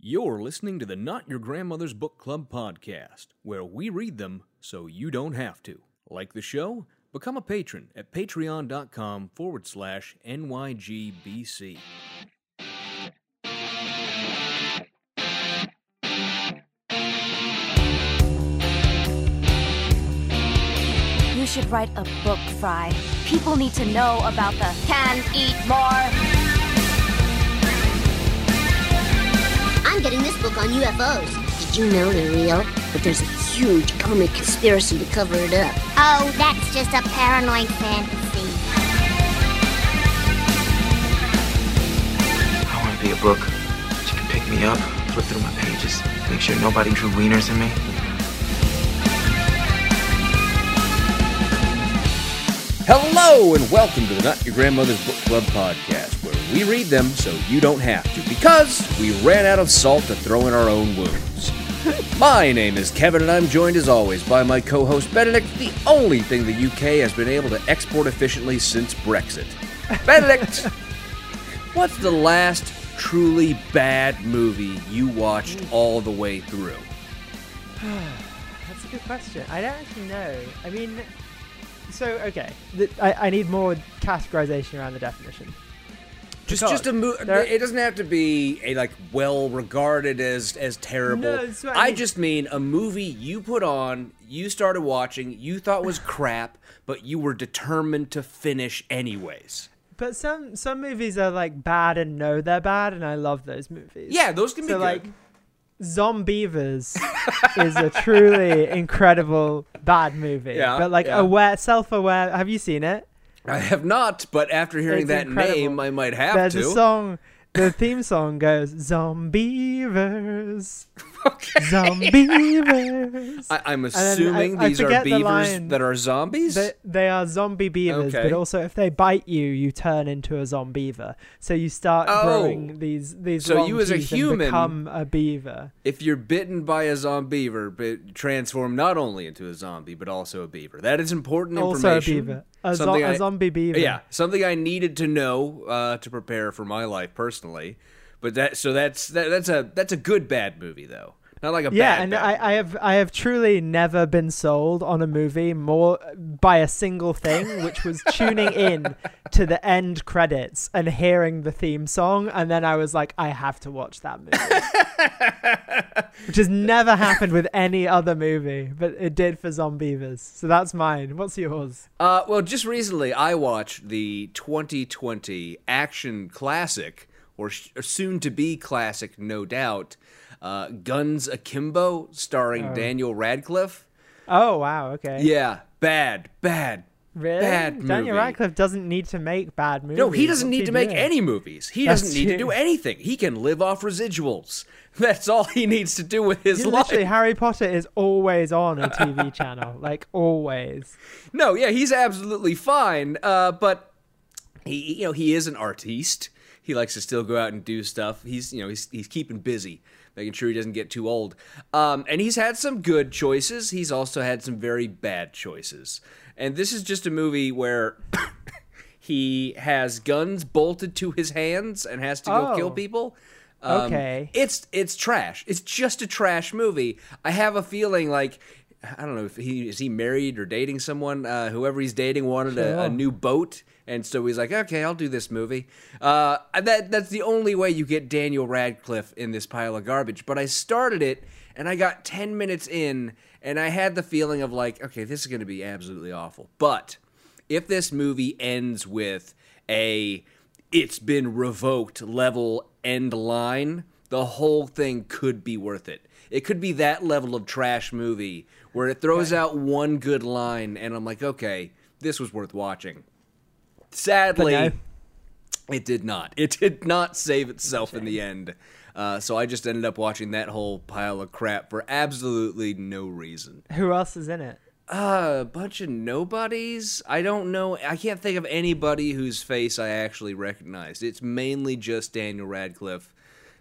You're listening to the Not Your Grandmother's Book Club podcast, where we read them so you don't have to. Like the show? Become a patron at patreon.com forward slash NYGBC. You should write a book, Fry. People need to know about the can eat more. I'm getting this book on UFOs. Did you know they're real? But there's a huge government conspiracy to cover it up. Oh, that's just a paranoid fantasy. I want to be a book. You can pick me up, flip through my pages, make sure nobody drew wieners in me. Hello, and welcome to the Not Your Grandmother's Book Club podcast, where we read them so you don't have to, because we ran out of salt to throw in our own wounds. my name is Kevin, and I'm joined as always by my co host Benedict, the only thing the UK has been able to export efficiently since Brexit. Benedict, what's the last truly bad movie you watched all the way through? That's a good question. I don't actually know. I mean, so okay, I, I need more categorization around the definition. Just, just a movie. It doesn't have to be a like well regarded as as terrible. No, that's what I I mean. just mean a movie you put on, you started watching, you thought was crap, but you were determined to finish anyways. But some some movies are like bad and know they're bad, and I love those movies. Yeah, those can be so good. like, Zombeavers is a truly incredible bad movie. Yeah, but like yeah. aware, self-aware. Have you seen it? I have not, but after hearing It's that incredible. name, I might have There's to. a song. The theme song goes Zombeavers, Zombeavers. I, I'm then I- assuming I these are the beavers line. that are zombies. They, they are zombie beavers, Okay. but also if they bite you, you turn into a zombeaver. So you start Oh. growing these these. So you as a human- become a beaver. if you're bitten by a zombeaver, but transform not only into a zombie but also a beaver. That is important Also a information. beaver, a, zo- Something a I- zombie beaver. Yeah, something I needed to know uh, to prepare for my life personally. But that so that's that, that's a that's a good bad movie though. Not like a Yeah, bad. and bad I, I have I have truly never been sold on a movie more by a single thing, which was tuning in to the end credits and hearing the theme song, and then I was like, I have to watch that movie. which has never happened with any other movie, but it did for Zombeavers. So that's mine. What's yours? Uh, well, just recently I watched the 2020 action classic, or, sh- or soon to be classic, no doubt, uh, Guns Akimbo, starring Daniel Radcliffe. Oh wow, okay. Yeah, bad, bad, really? bad Daniel movie. Radcliffe doesn't need to make bad movies. No, he doesn't need he to make doing? any movies. He That's doesn't need to do anything. He can live off residuals. That's all he needs to do with his life. Literally, Harry Potter is always on a TV channel, like always. No, yeah, he's absolutely fine. Uh, but he, you know, he is an artiste. He likes to still go out and do stuff. He's, you know, he's he's keeping busy, making sure he doesn't get too old. Um, and he's had some good choices. He's also had some very bad choices. And this is just a movie where he has guns bolted to his hands and has to go Oh. kill people. Um, Okay. It's it's trash. It's just a trash movie. I have a feeling like I don't know if he is he married or dating someone. Uh, whoever he's dating wanted a, a new boat, and so he's like, okay, I'll do this movie. Uh, that that's the only way you get Daniel Radcliffe in this pile of garbage. But I started it, and I got ten minutes in, and I had the feeling of like, okay, this is going to be absolutely awful. But if this movie ends with a it's been revoked level end line, the whole thing could be worth it. It could be that level of trash movie where it throws out one good line and I'm like, okay, this was worth watching. Sadly, no. it did not. It did not save itself in the end. Uh, so I just ended up watching that whole pile of crap for absolutely no reason. Who else is in it? Uh, a bunch of nobodies. I don't know. I can't think of anybody whose face I actually recognized. It's mainly just Daniel Radcliffe.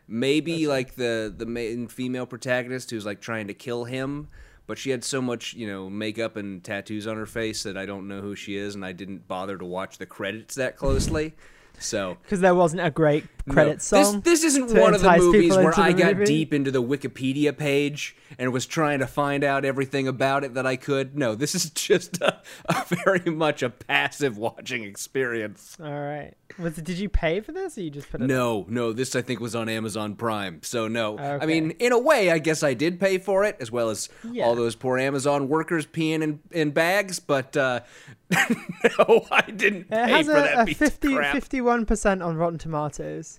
Maybe like the the main female protagonist who's like trying to kill him, but she had so much you know makeup and tattoos on her face that I don't know who she is, and I didn't bother to watch the credits that closely. So Because there wasn't a great credits This, song. this isn't one of the movies where into I got movie. deep into the Wikipedia page and was trying to find out everything about it that I could. No, this is just a, a very much a passive watching experience. All right. Was it, did you pay for this, or you just put it? No, no, this I think was on Amazon Prime. So no. I mean, in a way, I guess I did pay for it, as well as Yeah. all those poor Amazon workers peeing in, in bags. But uh, no, I didn't It pay has for that a, a piece 50, of crap. 51% on Rotten Tomatoes.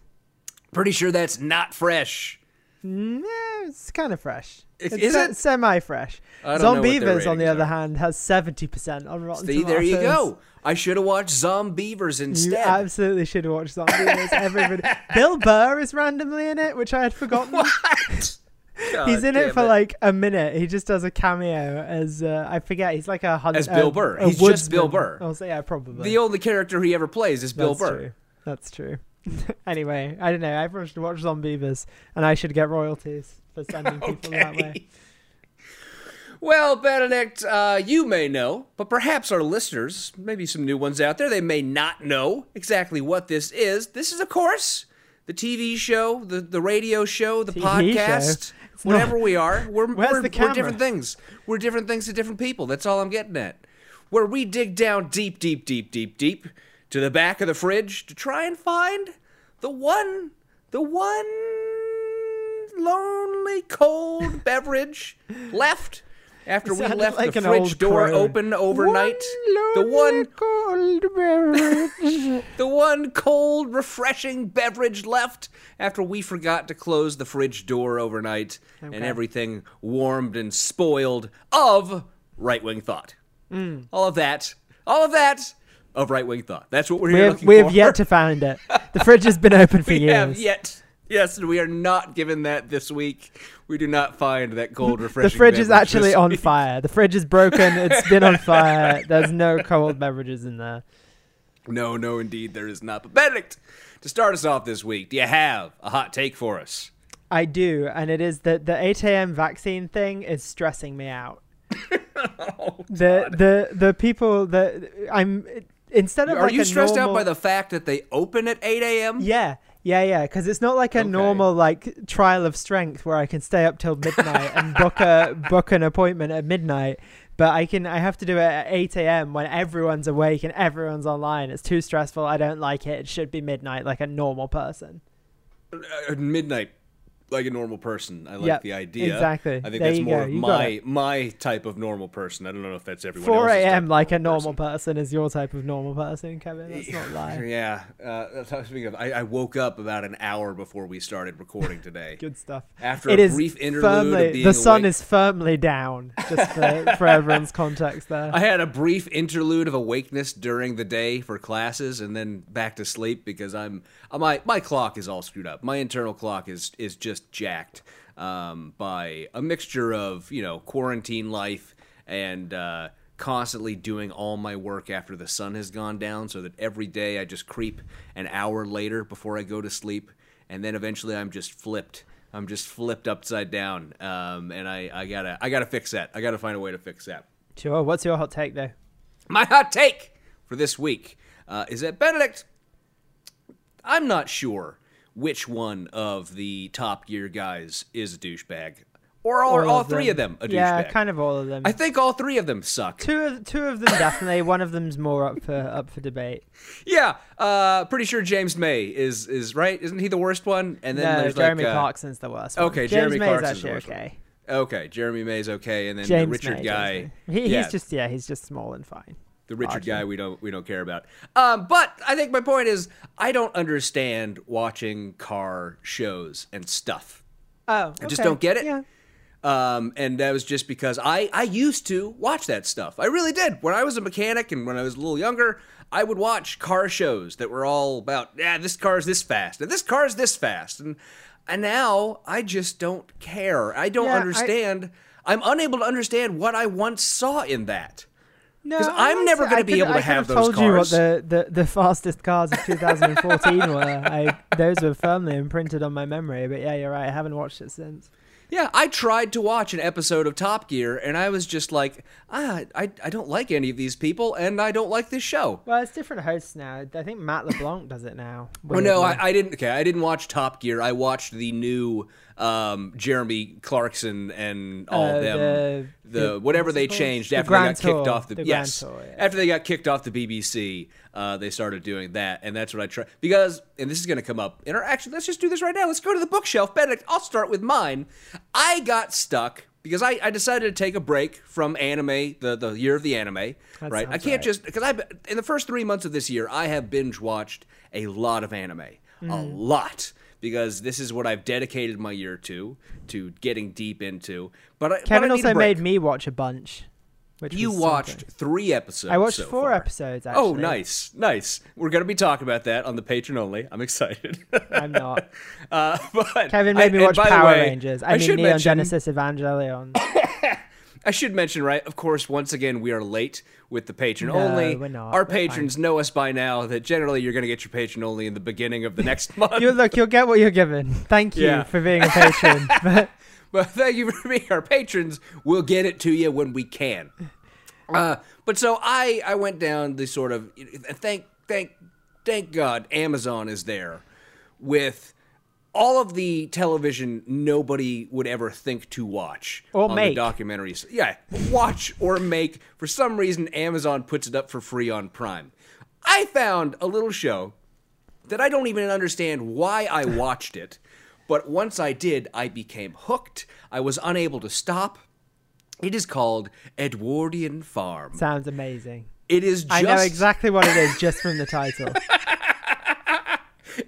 Pretty sure that's not fresh. Mm, it's kind of fresh. Is- It's is it? semi-fresh. I don't know what their Zombeavers, on the other are. hand, has 70% on Rotten See, Tomatoes. there you go. I should have watched Zombeavers You instead. absolutely should have watched Zombeavers. Everybody. Bill Burr is randomly in it, which I had forgotten. what? God He's in it for like a minute. He just does a cameo as uh, I forget. He's like a hunter. As Bill Burr. He's just Bill Burr. I'll say yeah, probably. the only character he ever plays is Bill That's Burr. True. That's true. anyway, I don't know. Everyone should watch Zombeavers, and I should get royalties for sending people that way. Well, Benedict, uh, you may know, but perhaps our listeners, maybe some new ones out there, they may not know exactly what this is. This is, of course, the TV show, the, the radio show, the TV podcast, whatever not- we are. We're, we're, we're different things. We're different things to different people. That's all I'm getting at. Where we dig down deep, deep, deep, deep, deep to the back of the fridge to try and find the one, the one lonely cold beverage left after we left like the fridge door open overnight. the one cold beverage. the one cold, refreshing beverage left after we forgot to close the fridge door overnight and everything warmed and spoiled of right wing thought. Mm. All of that, all of that of right wing thought. That's what we're we have, we have yet to find it. The fridge has been open for we years. have yet. Yes, and we are not given that this week. We do not find that cold, refreshment. the fridge is actually on fire. The fridge is broken. It's been on fire. There's no cold beverages in there. No, no, indeed, there is not. But Benedict, to start us off this week, do you have a hot take for us? I do, and it is that the 8 a.m. vaccine thing is stressing me out. Oh, the the the people that I'm instead of Are like you a stressed out by the fact that they open at 8 a.m.? Yeah, yeah, yeah. Because it's not like a Okay. normal like trial of strength where I can stay up till midnight and book a book an appointment at midnight. But I can I have to do it at eight a.m. when everyone's awake and everyone's online. It's too stressful. I don't like it. It should be midnight like a normal person. Uh, midnight, like a normal person. I like Yep, the idea. exactly. I think There that's more go. of You got my my type of normal person. I don't know if that's everyone Four a.m. like a normal normal person is your type of normal person, Kevin. That's not lie. Yeah. Uh, speaking of, I, I woke up about an hour before we started recording today. Good stuff. After It a is brief interlude firmly the sun awake. is firmly down. Just for, for everyone's context there. I had a brief interlude of awakeness during the day for classes, and then back to sleep because I'm my my clock is all screwed up. My internal clock is is just jacked um, by a mixture of you know quarantine life and uh, constantly doing all my work after the sun has gone down, so that every day I just creep an hour later before I go to sleep, and then eventually I'm just flipped. I'm just flipped upside down, um, and I, I gotta I gotta fix that. I gotta find a way to fix that. Sure. What's your hot take though? My hot take for this week uh, is that Benedict, I'm not sure which one of the Top Gear guys is a douchebag, or are all, of three of them a douchebag. Yeah, kind of all of them. I think all three of them suck. two of two of them definitely. One of them's more up for up for debate. Yeah, uh, pretty sure James May is is right. Isn't he the worst one? And then no, there's Jeremy like, uh, Clarkson's the worst. One. okay, James Jeremy May's Clarkson's actually worst one. okay. Okay, Jeremy May's okay, and then James the Richard May, guy. May. He, yeah, He's just yeah, he's just small and fine. The Richard guy we don't we don't care about. Um, but I think my point is I don't understand watching car shows and stuff. Oh, I just don't get it. Yeah. Um, and that was just because I I used to watch that stuff. I really did. When I was a mechanic and when I was a little younger, I would watch car shows that were all about yeah, this car is this fast and this car is this fast and and now I just don't care. I don't Yeah, I- understand. I'm unable to understand what I once saw in that. No, I'm never gonna be able to I've those told you what the, the, the fastest cars of 2014 were. I, those were firmly imprinted on my memory. But yeah, you're right. I haven't watched it since. Yeah, I tried to watch an episode of Top Gear, and I was just like, ah, I, I don't like any of these people, and I don't like this show. Well, it's different hosts now. I think Matt LeBlanc does it now. Well, no. I, I didn't. Okay, I didn't watch Top Gear. I watched the new um, Jeremy Clarkson and all Uh, of them. the- The, whatever they changed The after they got kicked off the, The yes Tour, yeah. after they got kicked off the BBC, uh, they started doing that, and that's what I tried because and this is going to come up in our actually. Let's just do this right now. Let's go to the bookshelf. Benedict, I'll start with mine. I got stuck. Because I, I decided to take a break from anime, the, the year of the anime, right? I can't right. just because I in the first three months of this year I have binge watched a lot of anime, a Mm. lot because this is what I've dedicated my year to, to getting deep into. But I, but Kevin I also made me watch a bunch. Which You watched something. three episodes. I watched so four far. episodes. Oh, nice, nice. We're gonna be talking about that on the patron only. I'm excited. I'm not. uh, but Kevin made I- me watch Power way, Rangers. I, mean, Neon mention, Genesis Evangelion. I should mention, right? Of course, once again, we are late with the patron No, only. we're not. Our We're patrons know us by now that generally you're going to get your patron only in the beginning of the next month. you look, you'll get what you're given. Thank you Yeah. for being a patron. but but thank you for being our patrons. We'll get it to you when we can. Uh, but so I I went down the sort of thank thank thank God Amazon is there with all of the television nobody would ever think to watch Or make. the documentaries. Yeah, watch or make. For some reason, Amazon puts it up for free on Prime. I found a little show that I don't even understand why I watched it, but once I did, I became hooked. I was unable to stop. It is called Edwardian Farm. sounds amazing. It is just I know exactly what it is just from the title.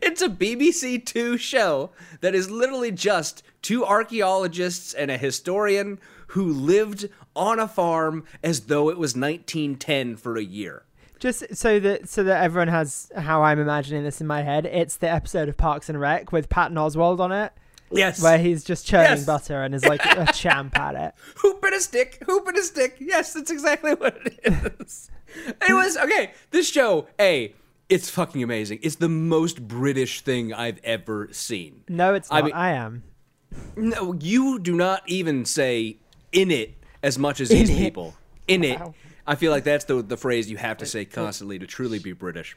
It's a BBC Two show that is literally just two archaeologists and a historian who lived on a farm as though it was 1910 for a year. Just so that so that everyone has how I'm imagining this in my head. It's the episode of Parks and Rec with Patton Oswalt on it, Yes. where he's just churning Yes. butter and is like a champ at it. hoop and a stick, hoop and a stick. Yes, that's exactly what it is. it was okay. This show, a, it's fucking amazing. It's the most British thing I've ever seen. No, it's I not. mean- I am. No, you do not even say in it as much as In these it. people. In it. I feel like that's the the phrase you have to say constantly to truly be British.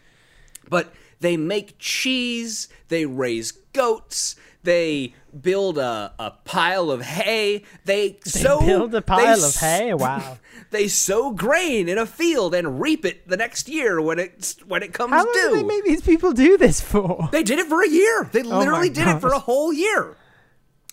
But they make cheese, they raise goats, they build a, a pile of hay, they, sow Build a they pile of s- hay. Wow. They sow grain in a field and reap it the next year when it when it comes How long due. do they make these people do this for? They did it for a year. They oh my literally did it for a whole year.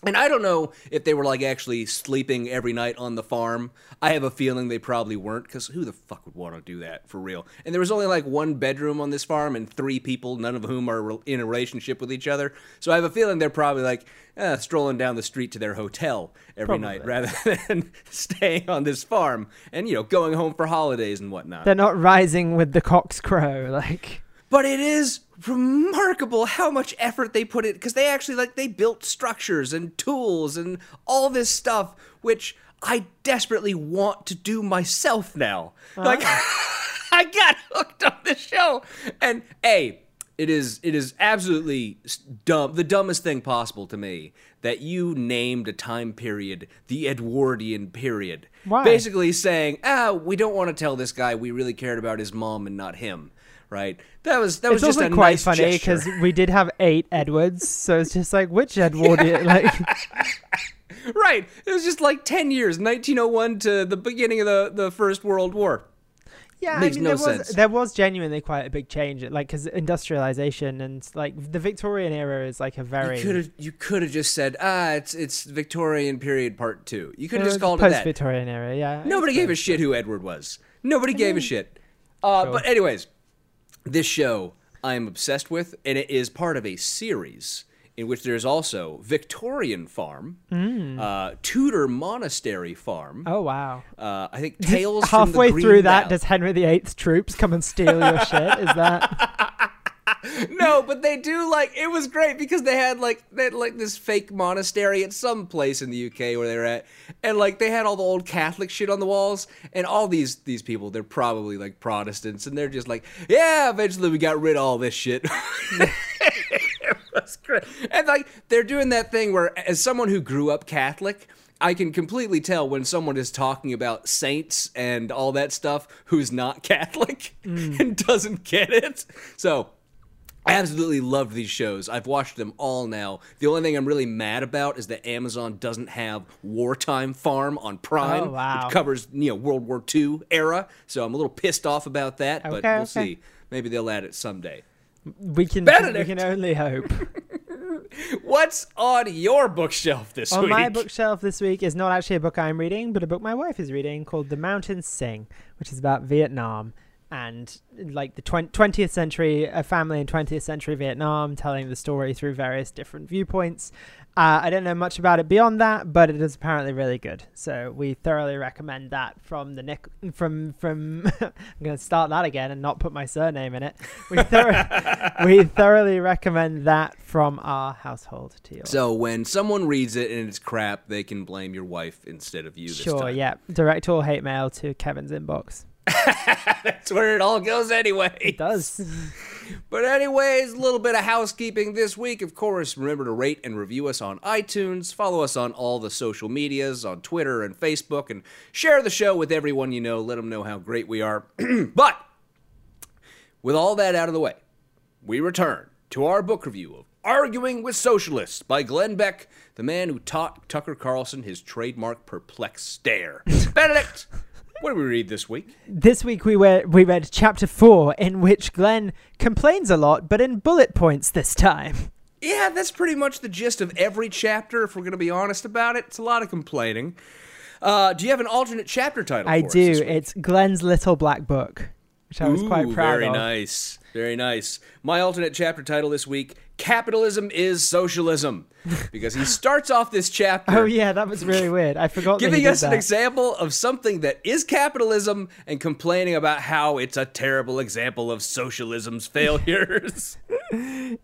And I don't know if they were like actually sleeping every night on the farm. I have a feeling they probably weren't because who the fuck would want to do that for real? And there was only like one bedroom on this farm and three people, none of whom are in a relationship with each other. So I have a feeling they're probably like eh, strolling down the street to their hotel every night rather than staying on this farm and, you know, going home for holidays and whatnot. They're not rising with the cock's crow. Like, but it is remarkable how much effort they put in because they actually like they built structures and tools and all this stuff which i desperately want to do myself now. Like i got hooked on this show. And a it is it is absolutely dumb the dumbest thing possible to me that you named a time period the edwardian period. Why? basically saying ah we don't want to tell this guy we really cared about his mom and not him right that was that was it's just also a quite nice funny because we did have eight Edwards, so it's just like which Edward? like, right it was just like 10 years 1901 to the beginning of the, the first world war yeah, Makes I mean, no there was sense. there was genuinely quite a big change, like because industrialization and like the Victorian era is like a very you could have you could have just said ah it's it's victorian period part two you could have just was called it that post-Victorian era. Yeah, Nobody gave a shit who Edward was. Nobody gave a shit. Uh, But anyways, this show I am obsessed with, and it is part of a series in which there's also Victorian Farm, uh, Tudor Monastery Farm. Oh wow! Uh, I think Tales from the Halfway through that, does Henry VIII's troops come and steal your shit? Is that no, but they do like it was great because they had like they had like this fake monastery at some place in the UK where they were at, and like they had all the old Catholic shit on the walls, and all these these people they're probably like Protestants, and they're just like, yeah, eventually we got rid of all this shit. That's great, and like they're doing that thing where, as someone who grew up Catholic. I can completely tell when someone is talking about saints and all that stuff who's not Catholic mm. and doesn't get it. So I absolutely loved these shows. I've watched them all now. The only thing I'm really mad about is that Amazon doesn't have Wartime Farm on Prime, Oh, wow. which covers you know World War II era. So I'm a little pissed off about that, okay, but we'll okay. see. Maybe they'll add it someday. We can Benedict! we can only hope. What's on your bookshelf this On week? On my bookshelf this week is not actually a book I'm reading, but a book my wife is reading called The Mountains Sing, which is about Vietnam and like the twen- 20th century, a family in 20th century Vietnam telling the story through various different viewpoints. Uh, I don't know much about it beyond that, but it is apparently really good. So we thoroughly recommend that from the Nick from from. I'm going to start that again and not put my surname in it. We, thor- we thoroughly recommend that from our household to yours. So when someone reads it and it's crap, they can blame your wife instead of you. This Sure, time. yeah. Direct all hate mail to Kevin's inbox. That's where it all goes anyway. It does. But anyways, a little bit of housekeeping this week. Of course, remember to rate and review us on iTunes. Follow us on all the social medias, on Twitter and Facebook, and share the show with everyone you know. Let them know how great we are. but with all that out of the way, we return to our book review of Arguing with Socialists by Glenn Beck, the man who taught Tucker Carlson his trademark perplexed stare. Benedict, what did we read this week? this week we were we read chapter four, in which Glenn complains a lot, but in bullet points this time. Yeah, that's pretty much the gist of every chapter, if we're going to be honest about it. It's a lot of complaining. Uh, do you have an alternate chapter title? I do. It's Glenn's little black book, which I was quite proud very of. Very nice. Very nice. My alternate chapter title this week Capitalism is Socialism. Because he starts off this chapter. Oh yeah, that was really weird. I forgot. that he Giving us an example of something that is capitalism and complaining about how it's a terrible example of socialism's failures.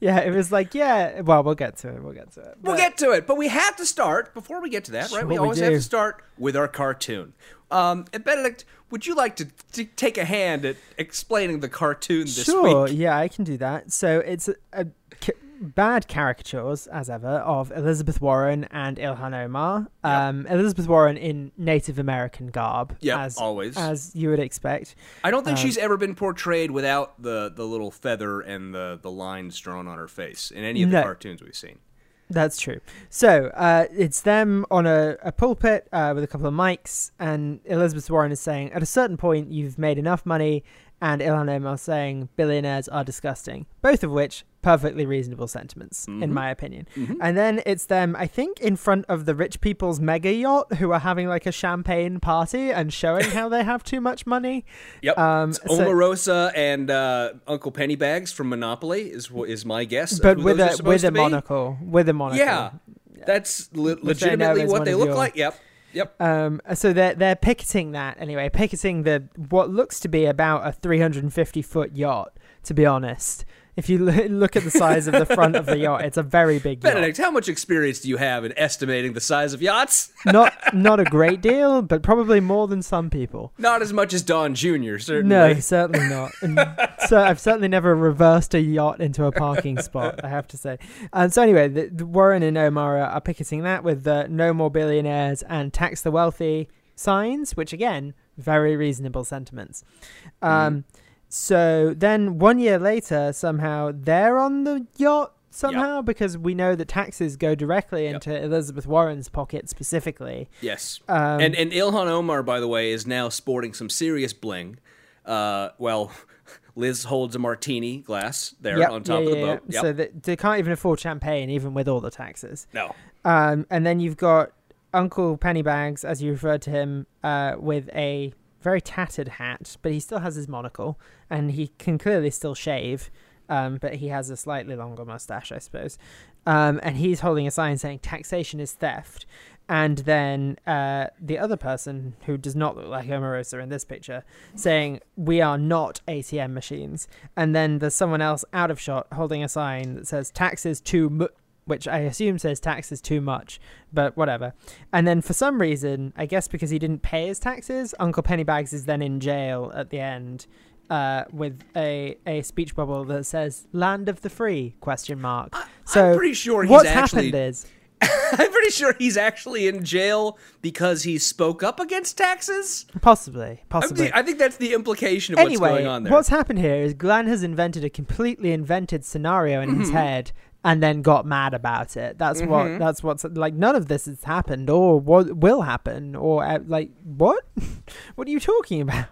Yeah, it was like yeah. Well, we'll get to it. We'll get to it. We'll get to it, but we have to start before we get to that, right? Sure We we always have to start with our cartoon. Um, and Benedict, would you like to, to take a hand at explaining the cartoon this sure, week? yeah, I can do that. So it's a, a ca- bad caricatures, as ever, of Elizabeth Warren and Ilhan Omar. Um, Elizabeth Warren in Native American garb, Yep, as always. as you would expect. I don't think Um, she's ever been portrayed without the, the little feather and the, the lines drawn on her face in any of the No. cartoons we've seen. That's true. So uh, it's them on a, a pulpit uh, with a couple of mics, and Elizabeth Warren is saying, at a certain point, you've made enough money, and Ilhan Omar is saying, billionaires are disgusting. Both of which perfectly reasonable sentiments, in my opinion. And then it's them, I think, in front of the rich people's mega yacht who are having like a champagne party and showing how they have too much money. Yep. Um, It's so- Omarosa and uh, Uncle Pennybags from Monopoly is is my guess. But with a with a monocle, with a monocle. Yeah, that's le- Which I know legitimately what they look your- like. Yep. Yep. Um, so they're they're picketing that anyway, picketing the what looks to be about a 350 foot yacht. To be honest, if you look at the size of the front of the yacht, it's a very big yacht. Benedict, how much experience do you have in estimating the size of yachts? Not not a great deal, but probably more than some people. Not as much as Don Jr. Certainly. No, certainly not. So I've certainly never reversed a yacht into a parking spot. I have to say. And so anyway, the, the Warren and Omar are, are picketing that with the "No More Billionaires" and "Tax the Wealthy" signs, which again, very reasonable sentiments. Um, so then one year later, somehow they're on the yacht somehow because we know that taxes go directly into Elizabeth Warren's pocket specifically. Yes. Um, and and Ilhan Omar, by the way, is now sporting some serious bling. Uh, well, Liz holds a martini glass there Yep, on top yeah, of the yeah, boat. yeah. Yep. So they, they can't even afford champagne, even with all the taxes. no. Um, and then you've got Uncle Pennybags, as you referred to him, uh, with a very tattered hat, but he still has his monocle, and he can clearly still shave. Um, but he has a slightly longer mustache, I suppose. Um, and he's holding a sign saying "taxation is theft." and then uh, the other person who does not look like Omarosa in this picture saying we are not ATM machines, and then there's someone else out of shot holding a sign that says taxes mu- which I assume says taxes too much, but whatever. And then for some reason, I guess because he didn't pay his taxes, Uncle Pennybags is then in jail at the end uh, with a, a speech bubble that says "Land of the Free?" question mark. So pretty sure he's what's actually- happened is I'm pretty sure he's actually in jail because he spoke up against taxes. possibly, I'm possibly. the- I think that's the implication of what's going on there. what's happened here is Glenn has invented a completely invented scenario in Mm-hmm. his head and then got mad about it. That's Mm-hmm. what. That's what's like. None of this has happened or what will happen or uh, like what? what are you talking about?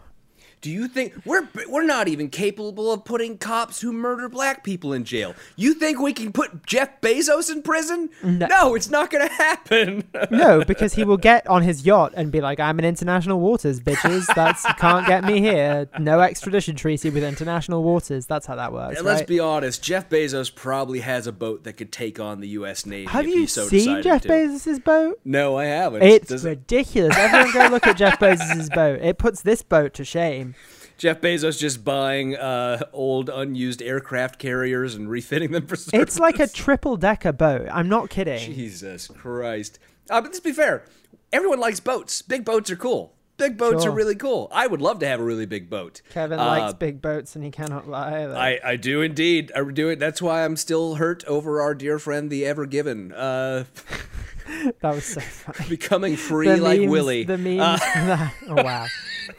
Do you think we're we're not even capable of putting cops who murder black people in jail? You think we can put Jeff Bezos in prison? No, it's not going to happen. No, because he will get on his yacht and be like, "I'm in international waters, bitches. That's can't get me here. No extradition treaty with international waters. That's how that works." And let's be honest, Jeff Bezos probably has a boat that could take on the U.S. Navy. Have if you he so seen Jeff to. Bezos's boat? No, I haven't. It's Does it- ridiculous. Everyone go look at Jeff Bezos's boat. It puts this boat to shame. Jeff Bezos just buying uh, old unused aircraft carriers and refitting them for service. It's like a triple decker boat. I'm not kidding. Jesus Christ. Uh, but let's be fair. Everyone likes boats. Big boats are cool. Big boats Sure. are really cool. I would love to have a really big boat. Kevin Uh, likes big boats and he cannot lie. I, I do indeed. I do it. That's why I'm still hurt over our dear friend, the Ever Given, uh, that was so funny. becoming free The like memes, Willie. The memes Uh, that. Oh wow.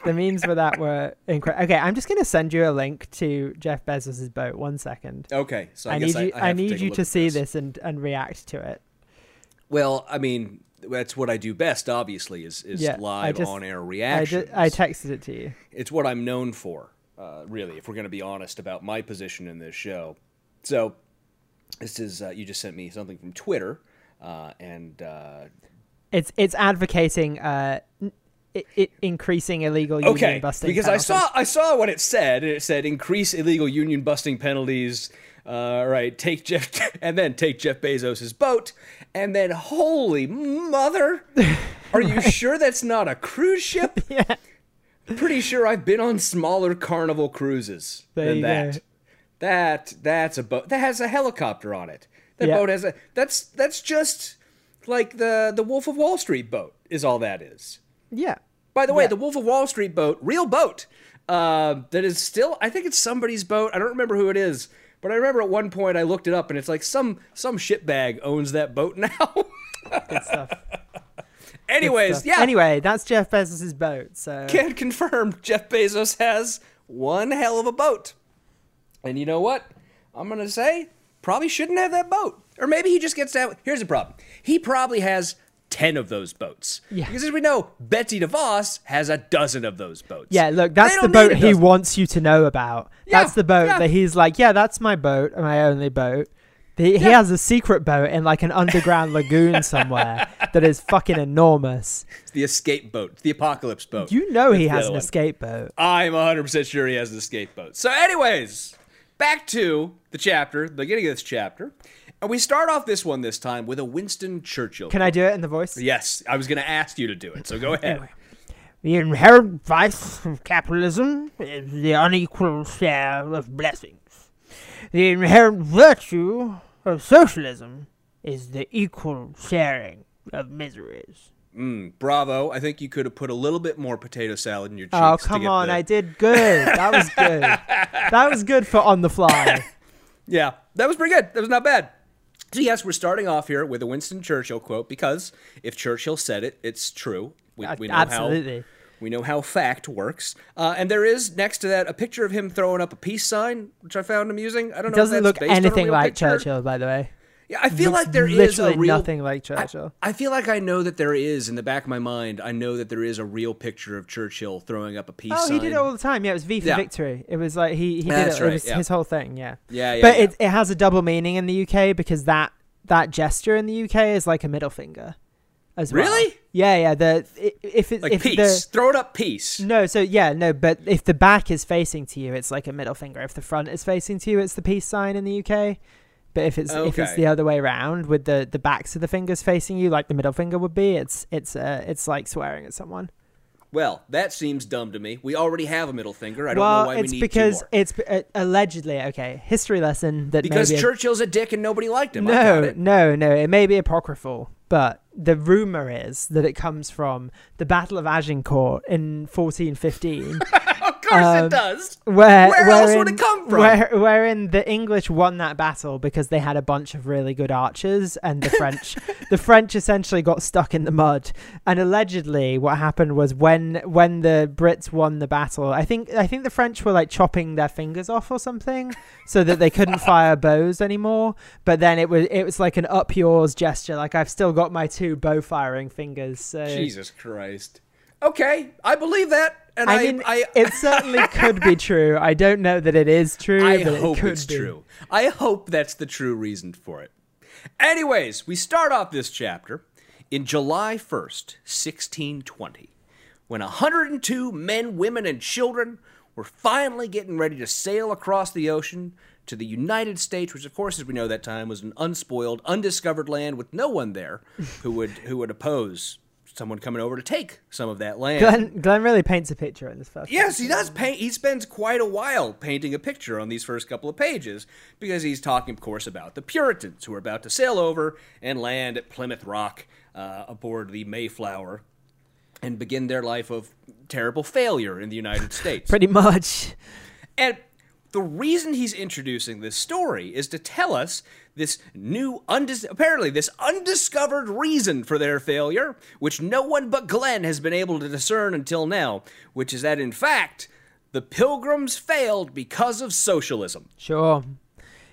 The memes for that were incredible. Okay, I'm just gonna send you a link to Jeff Bezos's boat. One second. okay, so I, I, guess need you. I, I, need take you to see this and and react to it. Well, I mean, that's what I do best. Obviously, is is Yeah, live just- on air I, reactions. I texted it to you. it's what I'm known for, uh, really, if we're going to be honest about my position in this show. So, this is, uh, you just sent me something from Twitter, uh, and uh, It's it's advocating uh it, it increasing illegal union okay, busting. because I saw I saw what it said, and it said increase illegal union busting penalties. Uh, right, take Jeff, and then take Jeff Bezos's boat, and then holy mother, are you sure that's not a cruise ship? Yeah. Pretty sure I've been on smaller carnival cruises There than that. go. That that's a boat that has a helicopter on it. That Yeah. boat has a that's that's just like the the Wolf of Wall Street boat is all that is. Yeah. By the way, Yeah. the Wolf of Wall Street boat, real boat, uh, that is still I think it's somebody's boat. I don't remember who it is, but I remember at one point I looked it up and it's like some some shitbag owns that boat now. Good stuff. Anyways, stuff. yeah. Anyway, that's Jeff Bezos's boat. So can confirm Jeff Bezos has one hell of a boat. And you know what? I'm going to say probably shouldn't have that boat. Or maybe he just gets to have. Here's the problem he probably has 10 of those boats. Yeah. Because as we know, Betsy DeVos has a dozen of those boats. Yeah, look, that's the boat he wants you to know about. Yeah, that's the boat yeah. that he's like, yeah, that's my boat, my only boat. He, he has a secret boat in like an underground lagoon somewhere that is fucking enormous. It's the escape boat, it's the apocalypse boat. You know he That's has an one. escape boat. I'm 100% sure he has an escape boat. So, anyways, back to the chapter, the beginning of this chapter. We start off this one this time with a Winston Churchill. Can I do it in the voice? Yes, I was going to ask you to do it, so go ahead. Anyway. The inherent vice of capitalism is the unequal share of blessings. The inherent virtue of socialism is the equal sharing of miseries. Mm, bravo. I think you could have put a little bit more potato salad in your cheeks. Oh, come on. the- I did good. That was good. that was good for on the fly. Yeah, that was pretty good. That was not bad. So, yes, we're starting off here with a Winston Churchill quote because if Churchill said it, it's true. We, we know absolutely. how we know how fact works. Uh, and there is next to that a picture of him throwing up a peace sign, which I found amusing. I don't know. Doesn't look anything like picture. Churchill, by the way. Yeah, I feel like there is a real nothing like Churchill. I feel like I know that there is in the back of my mind. I know that there is a real picture of Churchill throwing up a peace Oh, sign. he did it all the time. Yeah, it was V for Yeah. victory. It was like he, he did That's it. right, it was yeah. his whole thing. Yeah. Yeah, yeah, But it it has a double meaning in the UK because that that gesture in the UK is like a middle finger, as well. Really? Yeah, yeah. The if it like if peace, the throw it up, peace. no, so yeah, no. But if the back is facing to you, it's like a middle finger. If the front is facing to you, it's the peace sign in the UK. But if it's if it's the other way around, with the the backs of the fingers facing you, like the middle finger would be, it's it's uh, it's like swearing at someone. Well, that seems dumb to me. We already have a middle finger. I don't well, know why we need to. because two more. it's uh, allegedly okay. History lesson that Because maybe Churchill's a dick and nobody liked him. No, no, no. It may be apocryphal, but the rumor is that it comes from the Battle of Agincourt in 1415. Of course Um, it does. Where, Where else would it come from? Where, wherein the English won that battle because they had a bunch of really good archers, and the French, the French essentially got stuck in the mud. And allegedly, what happened was when when the Brits won the battle, I think I think the French were like chopping their fingers off or something, so that they couldn't fire bows anymore. But then it was it was like an up yours gesture, like I've still got my two bow firing fingers. So Jesus Christ. Okay, I believe that. And I, I mean, I, it certainly could be true. I don't know that it is true, I but hope it could it's be. true. I hope that's the true reason for it. Anyways, we start off this chapter in July 1st, 1620, when 102 men, women, and children were finally getting ready to sail across the ocean to the United States, which, of course, as we know, that time was an unspoiled, undiscovered land with no one there who would who would oppose someone coming over to take some of that land. Glenn, Glenn really paints a picture in this first. Yes, he does paint. He spends quite a while painting a picture on these first couple of pages because he's talking, of course, about the Puritans who are about to sail over and land at Plymouth Rock uh, aboard the Mayflower and begin their life of terrible failure in the United States. pretty much. And the reason he's introducing this story is to tell us this new, undis- apparently, this undiscovered reason for their failure, which no one but Glenn has been able to discern until now, which is that, in fact, the Pilgrims failed because of socialism. Sure.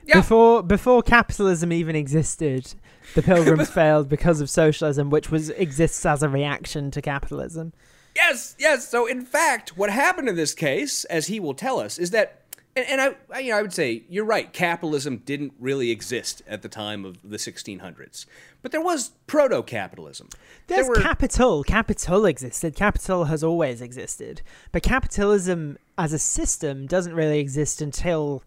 Yeah. Before before capitalism even existed, the Pilgrims failed because of socialism, which was exists as a reaction to capitalism. Yes, yes. So, in fact, what happened in this case, as he will tell us, is that, and, and I, I, you know, I would say you're right. Capitalism didn't really exist at the time of the 1600s, but there was proto-capitalism. There's there were, capital. Capital existed. Capital has always existed. But capitalism as a system doesn't really exist until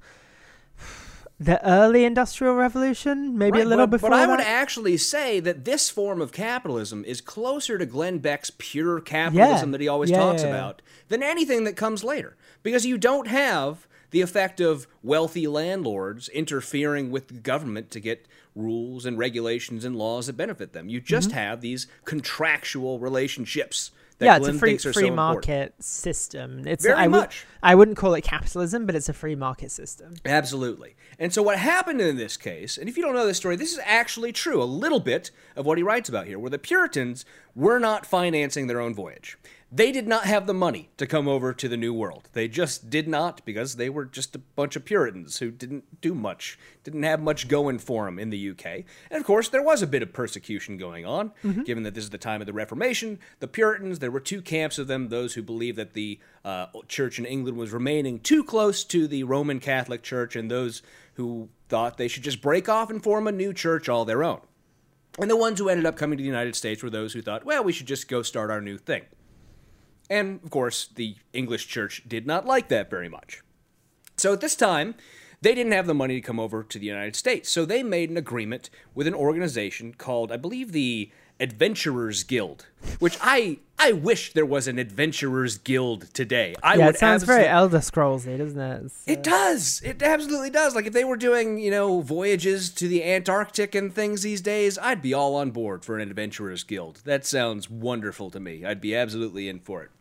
the early industrial revolution, maybe a little but, before but I that. would actually say that this form of capitalism is closer to Glenn Beck's pure capitalism Yeah. that he always Yeah, talks yeah. about than anything that comes later. Because you don't have the effect of wealthy landlords interfering with the government to get rules and regulations and laws that benefit them. You just have these contractual relationships that Mm-hmm. yeah, it's a free free so important. market system. It's Very I would, much. I wouldn't call it capitalism, but it's a free market system. Absolutely. And so what happened in this case, and if you don't know this story, this is actually true, a little bit of what he writes about here, where the Puritans were not financing their own voyage. They did not have the money to come over to the New World. They just did not because they were just a bunch of Puritans who didn't do much, didn't have much going for them in the UK. And of course, there was a bit of persecution going on, given that this is the time of the Reformation. The Puritans, there were two camps of them those who believed that the uh, church in England was remaining too close to the Roman Catholic Church, and those who thought they should just break off and form a new church all their own. And the ones who ended up coming to the United States were those who thought, well, we should just go start our new thing. And of course, the English church did not like that very much. So at this time, they didn't have the money to come over to the United States. So they made an agreement with an organization called, I believe, the Adventurers Guild, which I I wish there was an Adventurers Guild today. I yeah, would it sounds very Elder Scrollsy, doesn't it? It's, it uh, does. It absolutely does. Like if they were doing, you know, voyages to the Antarctic and things these days, I'd be all on board for an adventurers guild. That sounds wonderful to me. I'd be absolutely in for it.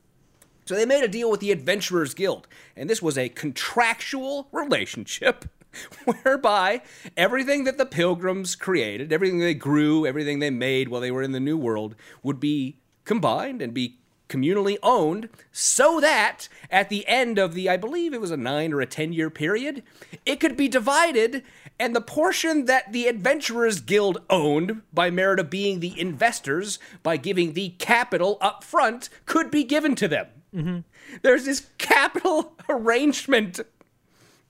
So they made a deal with the Adventurers Guild, and this was a contractual relationship whereby everything that the pilgrims created, everything they grew, everything they made while they were in the New World would be combined and be communally owned so that at the end of the, I believe it was a nine or a 10 year period, it could be divided and the portion that the Adventurers Guild owned by merit of being the investors by giving the capital up front could be given to them. Mm-hmm. There's this capital arrangement.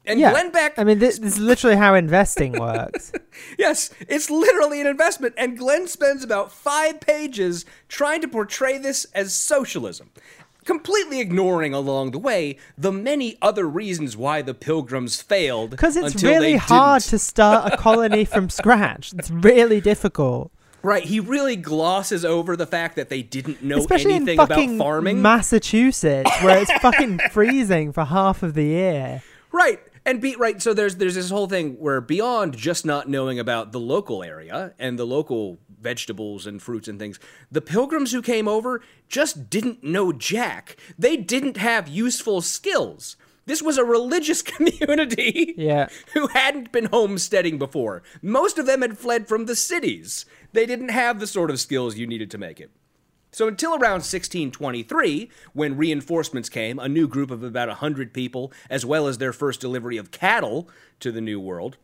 And yeah. Glenn Beck I mean, this, this is literally how investing works. Yes, it's literally an investment, and Glenn spends about five pages trying to portray this as socialism. completely ignoring along the way the many other reasons why the pilgrims failed. Because it's really hard to start a colony from scratch. It's really difficult. Right, he really glosses over the fact that they didn't know Especially in anything about fucking farming. Massachusetts, where it's fucking freezing for half of the year. Right. And be right, so there's there's this whole thing where beyond just not knowing about the local area and the local vegetables and fruits and things, the pilgrims who came over just didn't know jack. They didn't have useful skills. This was a religious community Yeah. who hadn't been homesteading before. Most of them had fled from the cities. They didn't have the sort of skills you needed to make it. So until around 1623, when reinforcements came, a new group of about 100 people, as well as their first delivery of cattle to the New World.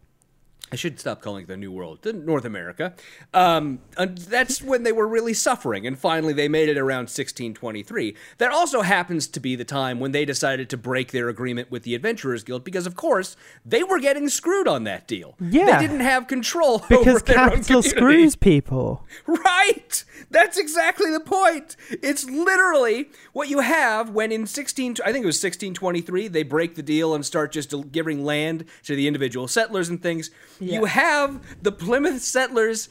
I should stop calling it the New World, the North America. Um, and that's when they were really suffering, and finally they made it around 1623. That also happens to be the time when they decided to break their agreement with the Adventurers Guild, because of course they were getting screwed on that deal. Yeah. they didn't have control Because over their capital screws people. Right! That's exactly the point. It's literally what you have when in 16 I think it was 1623 they break the deal and start just giving land to the individual settlers and things. You have the Plymouth settlers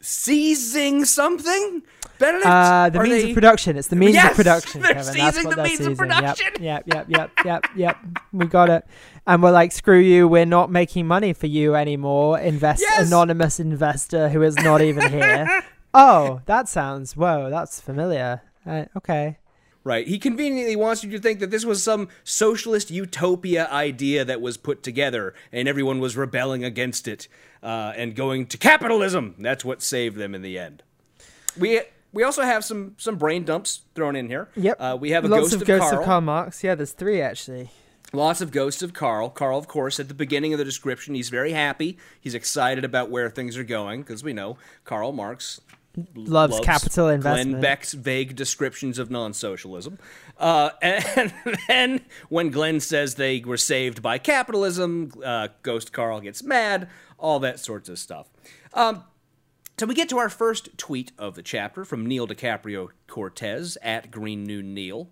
seizing something? Benedict? Uh, the means they- of production. It's the means Yes! of production, They're Kevin. That's seizing the means of production! Yep, yep, yep, yep, yep, yep. We got it. And we're like, screw you. We're not making money for you anymore. Invest Yes! anonymous investor who is not even here. oh, that sounds. Whoa, that's familiar. Uh, okay. Right. He conveniently wants you to think that this was some socialist utopia idea that was put together and everyone was rebelling against it uh, and going to capitalism. That's what saved them in the end. We we also have some some brain dumps thrown in here. Yep. Uh, we have a Lots ghost of of, ghosts Karl. of Karl Marx. Yeah, there's three actually. Lots of ghosts of Karl. Karl, of course, at the beginning of the description, he's very happy. He's excited about where things are going because we know Karl Marx Loves, capital investment. Glenn. Beck's vague descriptions of non-socialism. Uh, and then when Glenn says they were saved by capitalism, uh, Ghost Karl gets mad, all that sorts of stuff. Um, so we get to our first tweet of the chapter from Neil DiCaprio Cortez at Green New Neil,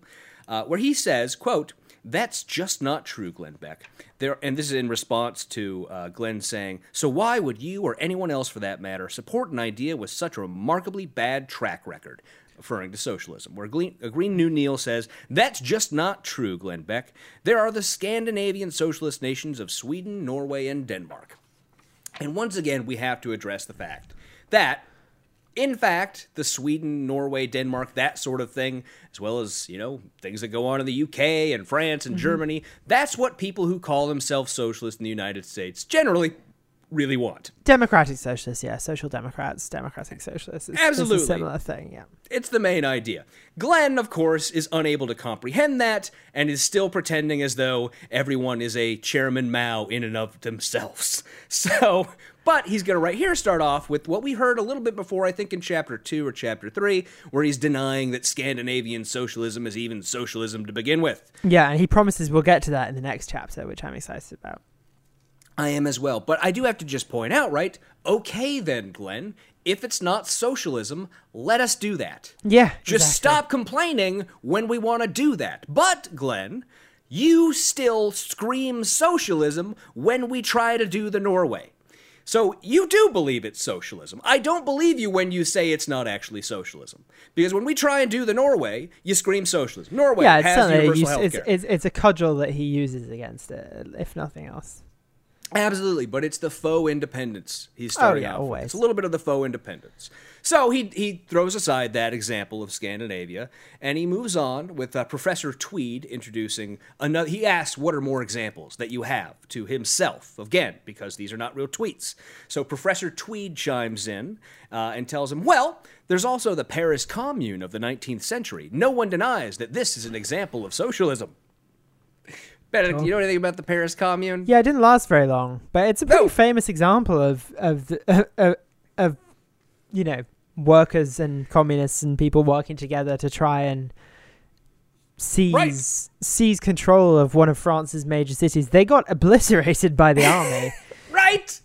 uh, where he says, "quote That's just not true, Glenn Beck." There, and this is in response to uh, Glenn saying, "So why would you or anyone else, for that matter, support an idea with such a remarkably bad track record?" Referring to socialism, where uh, Green New Deal says, That's just not true, Glenn Beck. There are the Scandinavian socialist nations of Sweden, Norway, and Denmark. And once again, we have to address the fact that, in fact, the Sweden, Norway, Denmark, that sort of thing, as well as, you know, things that go on in the UK and France and mm-hmm. Germany, that's what people who call themselves socialists in the United States generally really want. Democratic socialists, yeah. Social democrats, democratic socialists. It's, It's Absolutely. a similar thing, yeah. It's the main idea. Glenn, of course, is unable to comprehend that and is still pretending as though everyone is a Chairman Mao in and of themselves. So, but he's going to right here start off with what we heard a little bit before, I think in chapter two or chapter three, where he's denying that Scandinavian socialism is even socialism to begin with. Yeah, and he promises we'll get to that in the next chapter, which I'm excited about. I am as well. But I do have to just point out, right? Okay, then, Glenn, if it's not socialism, let us do that. Yeah. Just exactly. stop complaining when we want to do that. But, Glenn, you still scream socialism when we try to do the Norway. So you do believe it's socialism. I don't believe you when you say it's not actually socialism. Because when we try and do the Norway, you scream socialism. Norway Yeah, it's has universal use, health it's, it's it's a cudgel that he uses against it, if nothing else. Absolutely, but it's the faux independence he's starting Oh, yeah, out with. always. It's a little bit of the faux independence. So he he throws aside that example of Scandinavia and he moves on with uh, Professor Tweed introducing another. He asks, "What are more examples that you have?" to himself again because these are not real tweets. So Professor Tweed chimes in uh, and tells him, "Well." There's also the Paris Commune of the 19th century. No one denies that this is an example of socialism. Benedict, you know anything about the Paris Commune? Yeah, it didn't last very long, but it's a pretty No. famous example of of the, of, of you know workers and communists and people working together to try and seize Right. seize control of one of France's major cities. They got obliterated by the army. Right?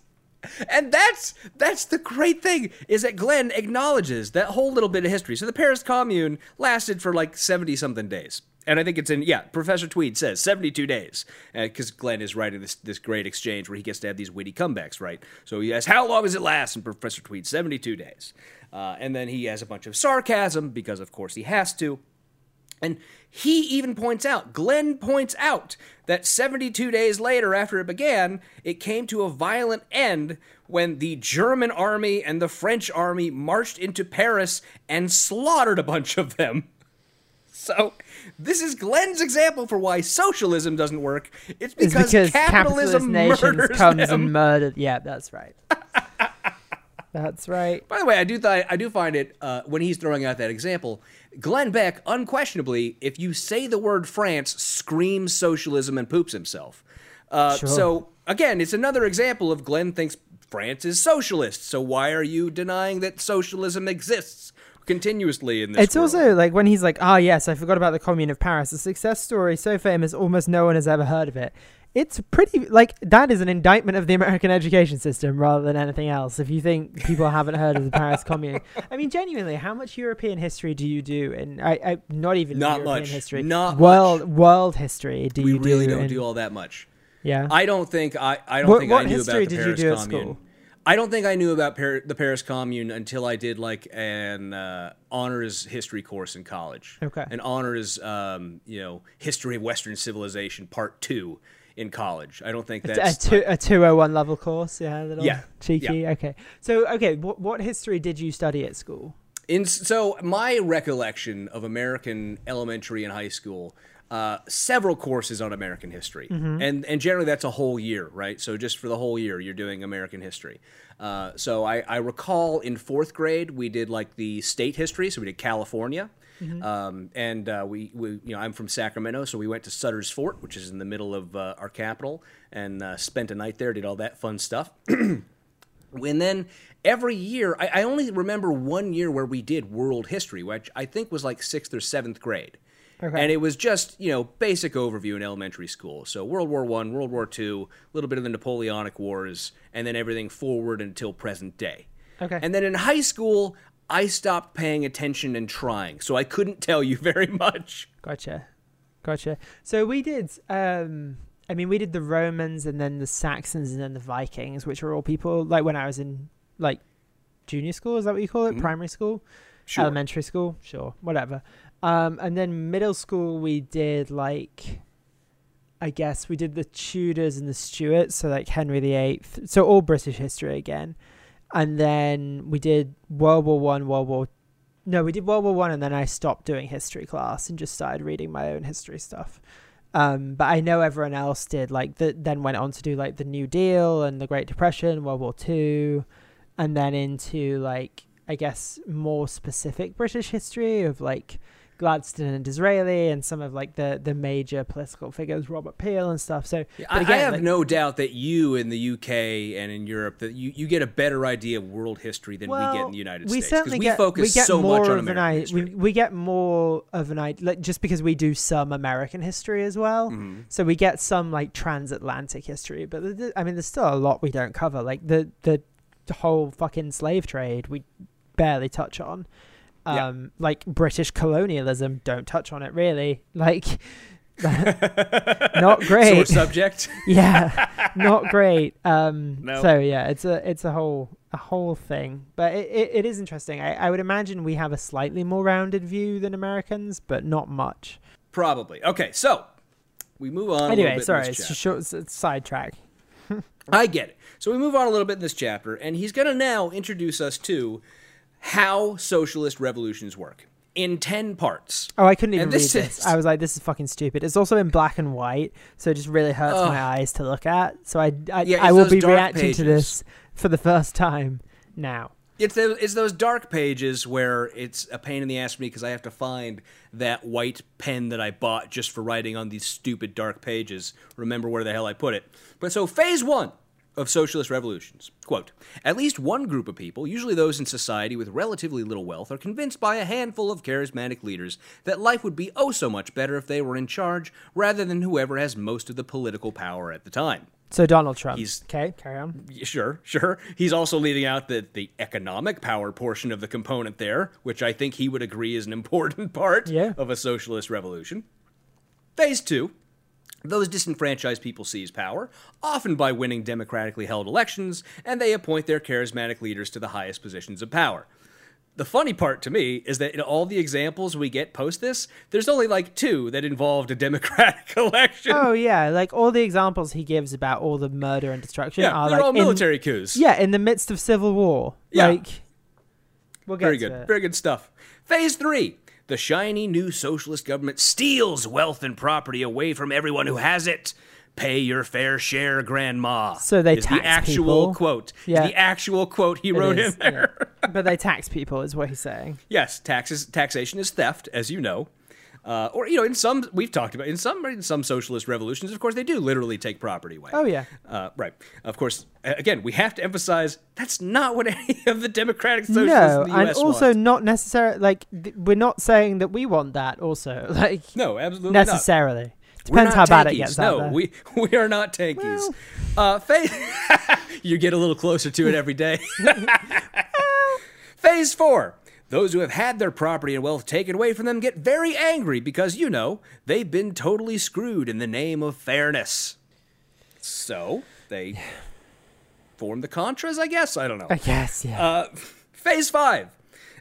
And that's that's the great thing is that Glenn acknowledges that whole little bit of history. So the Paris Commune lasted for like seventy something days. And I think it's in yeah. Professor Tweed says seventy-two days because Glenn is writing this this great exchange where he gets to have these witty comebacks, right? So he asks, "How long does it last?" And Professor Tweed, seventy-two days. Uh, and then he has a bunch of sarcasm because, of course, he has to. And he even points out, Glenn points out, that 72 days later, after it began, it came to a violent end when the German army and the French army marched into Paris and slaughtered a bunch of them. So, this is Glenn's example for why socialism doesn't work. It's It's because, because capitalism capitalist nations murders comes them. and murdered. Yeah, that's right. that's right. By the way, I do th- I do find it uh, when he's throwing out that example, Glenn Beck, unquestionably, if you say the word France, screams socialism and poops himself. Uh, Sure. So again, it's another example of Glenn thinks France is socialist. So why are you denying that socialism exists continuously in this? It's world? also like when he's like, "Ah, yes, I forgot about the Commune of Paris, a success story so famous almost no one has ever heard of it." It's pretty like that is an indictment of the American education system rather than anything else. If you think people haven't heard of the Paris Commune, I mean, genuinely, how much European history do you do? And I, I not even Not European much. history, Not world much. world history. Do we you really do don't in- do all that much. Yeah, I don't think I. I don't What- think what I knew history about the did you Paris do at Commune. school? I don't think I knew about Par- the Paris Commune until I did like an uh, honors history course in college. Okay. An honors, um, you know, history of Western civilization part two in college. I don't think a that's two a two oh one level course. Yeah, a little Yeah, cheeky. Okay, so okay, what what history did you study at school? In so my recollection of American elementary and high school, uh, several courses on American history, and and generally that's a whole year, right? So just for the whole year, you're doing American history. Uh, so I, I recall in fourth grade we did like the state history, so we did California. Um, and uh, we, we, you know, I'm from Sacramento, so we went to Sutter's Fort, which is in the middle of uh, our capital, and uh, spent a night there, did all that fun stuff. And then every year, I, I only remember one year where we did world history, which I think was like sixth or seventh grade. Okay. And it was just, you know, basic overview in elementary school. So World War One, World War Two, a little bit of the Napoleonic Wars, and then everything forward until present day. Okay. And then in high school, I stopped paying attention and trying, so I couldn't tell you very much. Gotcha. Gotcha. So we did um I mean we did the Romans and then the Saxons and then the Vikings, which were all people like when I was in like junior school, is that what you call it? Primary school? Sure. Elementary school? Sure. Whatever. Um and then middle school we did like I guess we did the Tudors and the Stuarts, so like Henry VIII. So all British history again. And then we did World War One, World War no, we did World War One, and then I stopped doing history class and just started reading my own history stuff. Um, but I know everyone else did like the then went on to do like the New Deal and the Great Depression, World War Two, and then into like I guess more specific British history of like Gladstone and Disraeli and some of like the the major political figures, Robert Peel and stuff. So but I, I have like- no doubt that you in the UK and in Europe that you, you get a better idea of world history than we get in the United we States certainly we get, focus we get so more much on of an American i- history. We, we get more of an idea, like, just because we do some American history as well. Mm-hmm. So we get some like transatlantic history, but th- th- I mean, there's still a lot we don't cover. Like the the whole fucking slave trade, we barely touch on. Yeah. Um, like British colonialism, don't touch on it really. Like, not Sore great. subject. yeah, not great. Um, No. So yeah, it's a it's a whole a whole thing, but it, it, it is interesting. I, I would imagine we have a slightly more rounded view than Americans, but not much. Probably. Okay, so we move on. a Anyway, sorry, it's just short it's, it's sidetrack. I get it. So we move on a little bit in this chapter, and he's going to now introduce us to how socialist revolutions work in 10 parts. Oh, I couldn't even read this is- I was like, this is fucking stupid. It's also in black and white, so it just really hurts my eyes to look at. So I I, Yeah, I will be reacting to this for the first time now. It's, the, it's those dark pages where it's a pain in the ass for me because I have to find that white pen that I bought just for writing on these stupid dark pages. Remember where the hell I put it. But so, phase one of socialist revolutions. Quote At least one group of people, usually those in society with relatively little wealth, are convinced by a handful of charismatic leaders that life would be oh so much better if they were in charge rather than whoever has most of the political power at the time. So Donald Trump. He's- okay. Carry on. Sure, sure. He's also leaving out the, the economic power portion of the component there, which I think he would agree is an important part Yeah. of a socialist revolution. Phase two. Those disenfranchised people seize power, often by winning democratically held elections, and they appoint their charismatic leaders to the highest positions of power. The funny part to me is that in all the examples we get post this, there's only like two that involved a democratic election. Oh yeah, like all the examples he gives about all the murder and destruction yeah, are like all in- military coups. yeah, in the midst of civil war. Yeah. Like we'll get Very good. Very good stuff. Phase three. The shiny new socialist government steals wealth and property away from everyone who has it. Pay your fair share, Grandma. So they is tax the actual people. quote. Yeah. the actual quote he It wrote is, in there. yeah. but they tax people, is what he's saying. yes, taxes taxation is theft, as you know. Uh, or you know, in some we've talked about in some in some socialist revolutions, of course, they do literally take property away. Oh yeah. Uh, right. Of course, again, we have to emphasize that's not what any of the democratic socialists No, in the US and also want. not necessarily like th- we're not saying that we want that. Also, like no, absolutely not. necessarily We're depends how not bad it tankies. gets no, we we are not tankies. uh, phase, you get a little closer to it every day. phase four. Those who have had their property and wealth taken away from them get very angry because, you know, they've been totally screwed in the name of fairness. So they form the Contras, I guess. I don't know. I guess, yeah. Uh, phase five.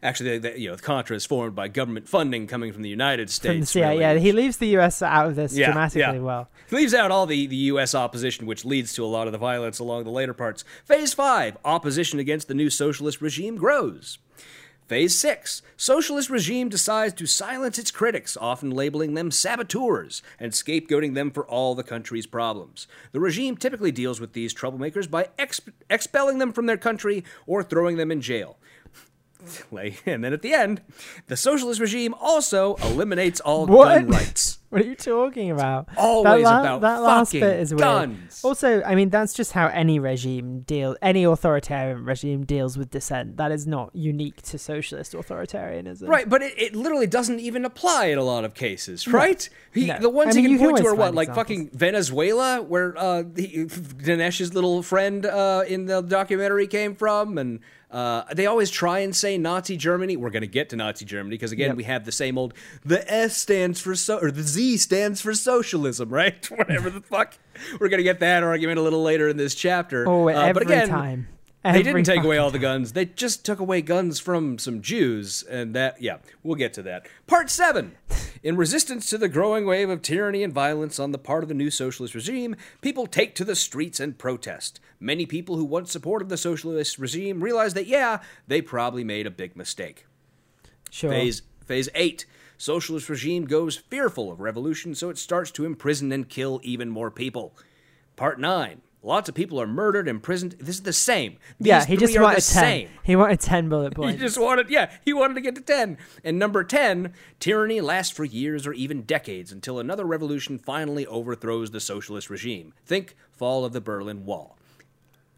Actually, they, they- you know, the Contra is formed by government funding coming from the United States. The really. yeah, he leaves the US out of this Yeah, dramatically yeah. well. Leaves out all the, the U.S. opposition, which leads to a lot of the violence along the later parts. Phase 5 Opposition against the new socialist regime grows. Phase 6 Socialist regime decides to silence its critics, often labeling them saboteurs and scapegoating them for all the country's problems. The regime typically deals with these troublemakers by exp- expelling them from their country or throwing them in jail. Like, and then at the end, the socialist regime also eliminates all What? gun rights. What are you talking about? Always that about that last bit is weird. guns. Also, I mean, that's just how any regime deal, any authoritarian regime deals with dissent. That is not unique to socialist authoritarianism. Right, but it, it literally doesn't even apply in a lot of cases, right? He, No. The ones I mean, he you can point to are what, like examples. fucking Venezuela, where uh, he, Dinesh's little friend uh, in the documentary came from, and uh, they always try and say Nazi Germany. We're going to get to Nazi Germany because again, Yep. we have the same old. The S stands for so, or the Z stands for socialism, right? Whatever the fuck. We're going to get that argument a little later in this chapter. Oh, Uh, every but again, time. They didn't take away all the guns. They just took away guns from some Jews, and that, yeah, we'll get to that. Part seven. In resistance to the growing wave of tyranny and violence on the part of the new socialist regime, people take to the streets and protest. Many people who once supported the socialist regime realize that, yeah, they probably made a big mistake. Sure. Phase phase eight. Socialist regime goes fearful of revolution, so it starts to imprison and kill even more people. Part nine. Lots of people are murdered, imprisoned. This is the same. yeah, he just wanted ten. same. He wanted ten bullet points. He just wanted, yeah, he wanted to get to 10. And number 10, tyranny lasts for years or even decades until another revolution finally overthrows the socialist regime. Think fall of the Berlin Wall.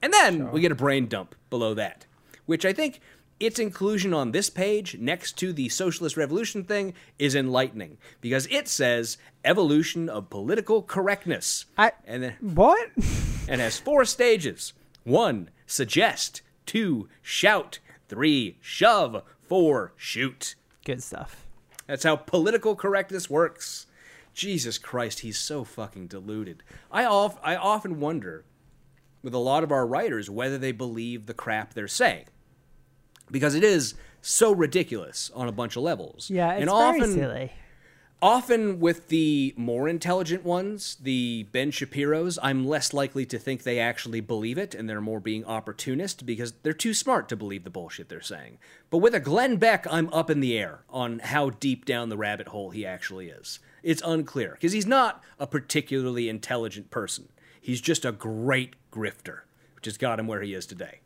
And then we get a brain dump below that, which I think its inclusion on this page next to the socialist revolution thing is enlightening because it says evolution of political correctness. I- and then what? and has four stages. One, suggest. Two, shout. Three, shove. Four, shoot. Good stuff. That's how political correctness works. Jesus Christ, he's so fucking deluded. I off, I often wonder with a lot of our writers whether they believe the crap they're saying. Because it is so ridiculous on a bunch of levels. Yeah, it's and very often, silly. Often with the more intelligent ones, the Ben Shapiro's, I'm less likely to think they actually believe it and they're more being opportunist because they're too smart to believe the bullshit they're saying. But with a Glenn Beck, I'm up in the air on how deep down the rabbit hole he actually is. It's unclear because he's not a particularly intelligent person. He's just a great grifter, which has got him where he is today.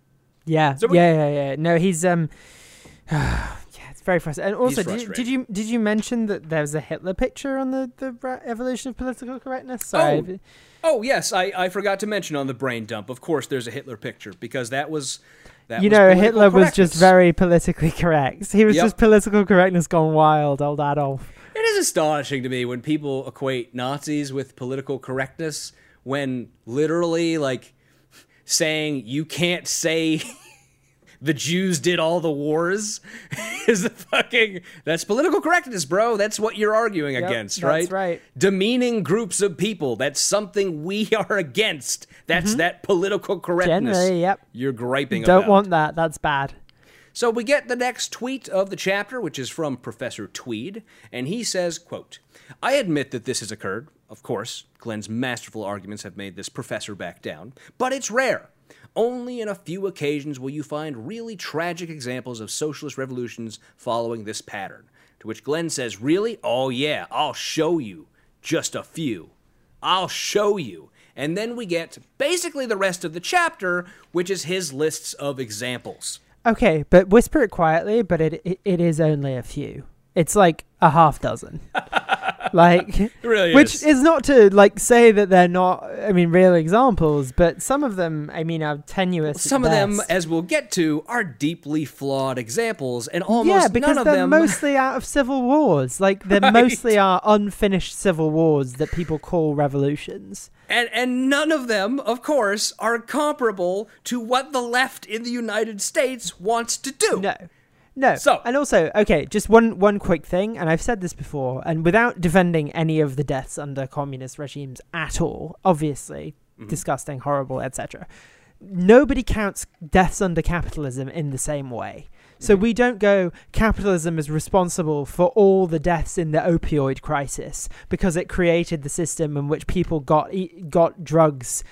Yeah, So yeah, yeah, yeah. No, he's um, yeah, it's very frustrating. And also, did, did you did you mention that there's a Hitler picture on the the evolution of political correctness? Sorry. Oh, oh yes, I, I forgot to mention on the brain dump. Of course, there's a Hitler picture because that was that you was know, Hitler was just very politically correct. He was Yep. just political correctness gone wild, old Adolf. It is astonishing to me when people equate Nazis with political correctness when literally like saying you can't say the Jews did all the wars is the fucking that's political correctness, bro. That's what you're arguing against, that's right? right. Demeaning groups of people. That's something we are against. That's that political correctness. Mm-hmm. Generally, yep. You're griping Don't about. want that. That's bad. So we get the next tweet of the chapter, which is from Professor Tweed, and he says, quote, I admit that this has occurred. Of course, Glenn's masterful arguments have made this professor back down, but it's rare. Only in a few occasions will you find really tragic examples of socialist revolutions following this pattern. To which Glenn says, Really? Oh, yeah, I'll show you. Just a few. I'll show you. And then we get basically the rest of the chapter, which is his lists of examples. Okay, but whisper it quietly. But it it, it is only a few. It's like a half dozen. like really which is. is not to like say that they're not i mean real examples but some of them i mean are tenuous at Some of them, as we'll get to, are deeply flawed examples, and almost yeah because none of they're them. mostly out of civil wars like they Right. mostly are unfinished civil wars that people call revolutions and, and none of them, of course, are comparable to what the left in the United States wants to do. No. No. So- and also, okay, just one one quick thing, and I've said this before, and without defending any of the deaths under communist regimes at all, obviously mm-hmm. disgusting, horrible, etc. Nobody counts deaths under capitalism in the same way. So mm-hmm. we don't go capitalism is responsible for all the deaths in the opioid crisis because it created the system in which people got got drugs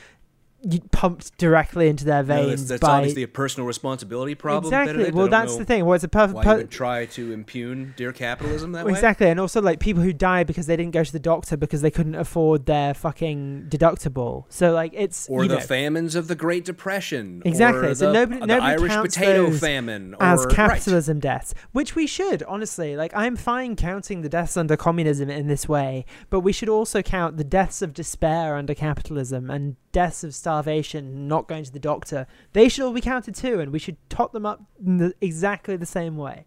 pumped directly into their No, veins that's, that's by obviously a personal responsibility problem. exactly. Benedict. Well, that's the thing. Well, it's a perfect. Why you would try to impugn dear capitalism that way? Exactly, and also like people who die because they didn't go to the doctor because they couldn't afford their fucking deductible. So like it's Or the know, famines of the Great Depression. Exactly. Or So the, nobody- the nobody Irish counts potato famine. as or, right. capitalism deaths, which we should honestly like. I'm fine counting the deaths under communism in this way, but we should also count the deaths of despair under capitalism and deaths of starvation, not going to the doctor. They should all be counted too, and we should tot them up in the, exactly the same way.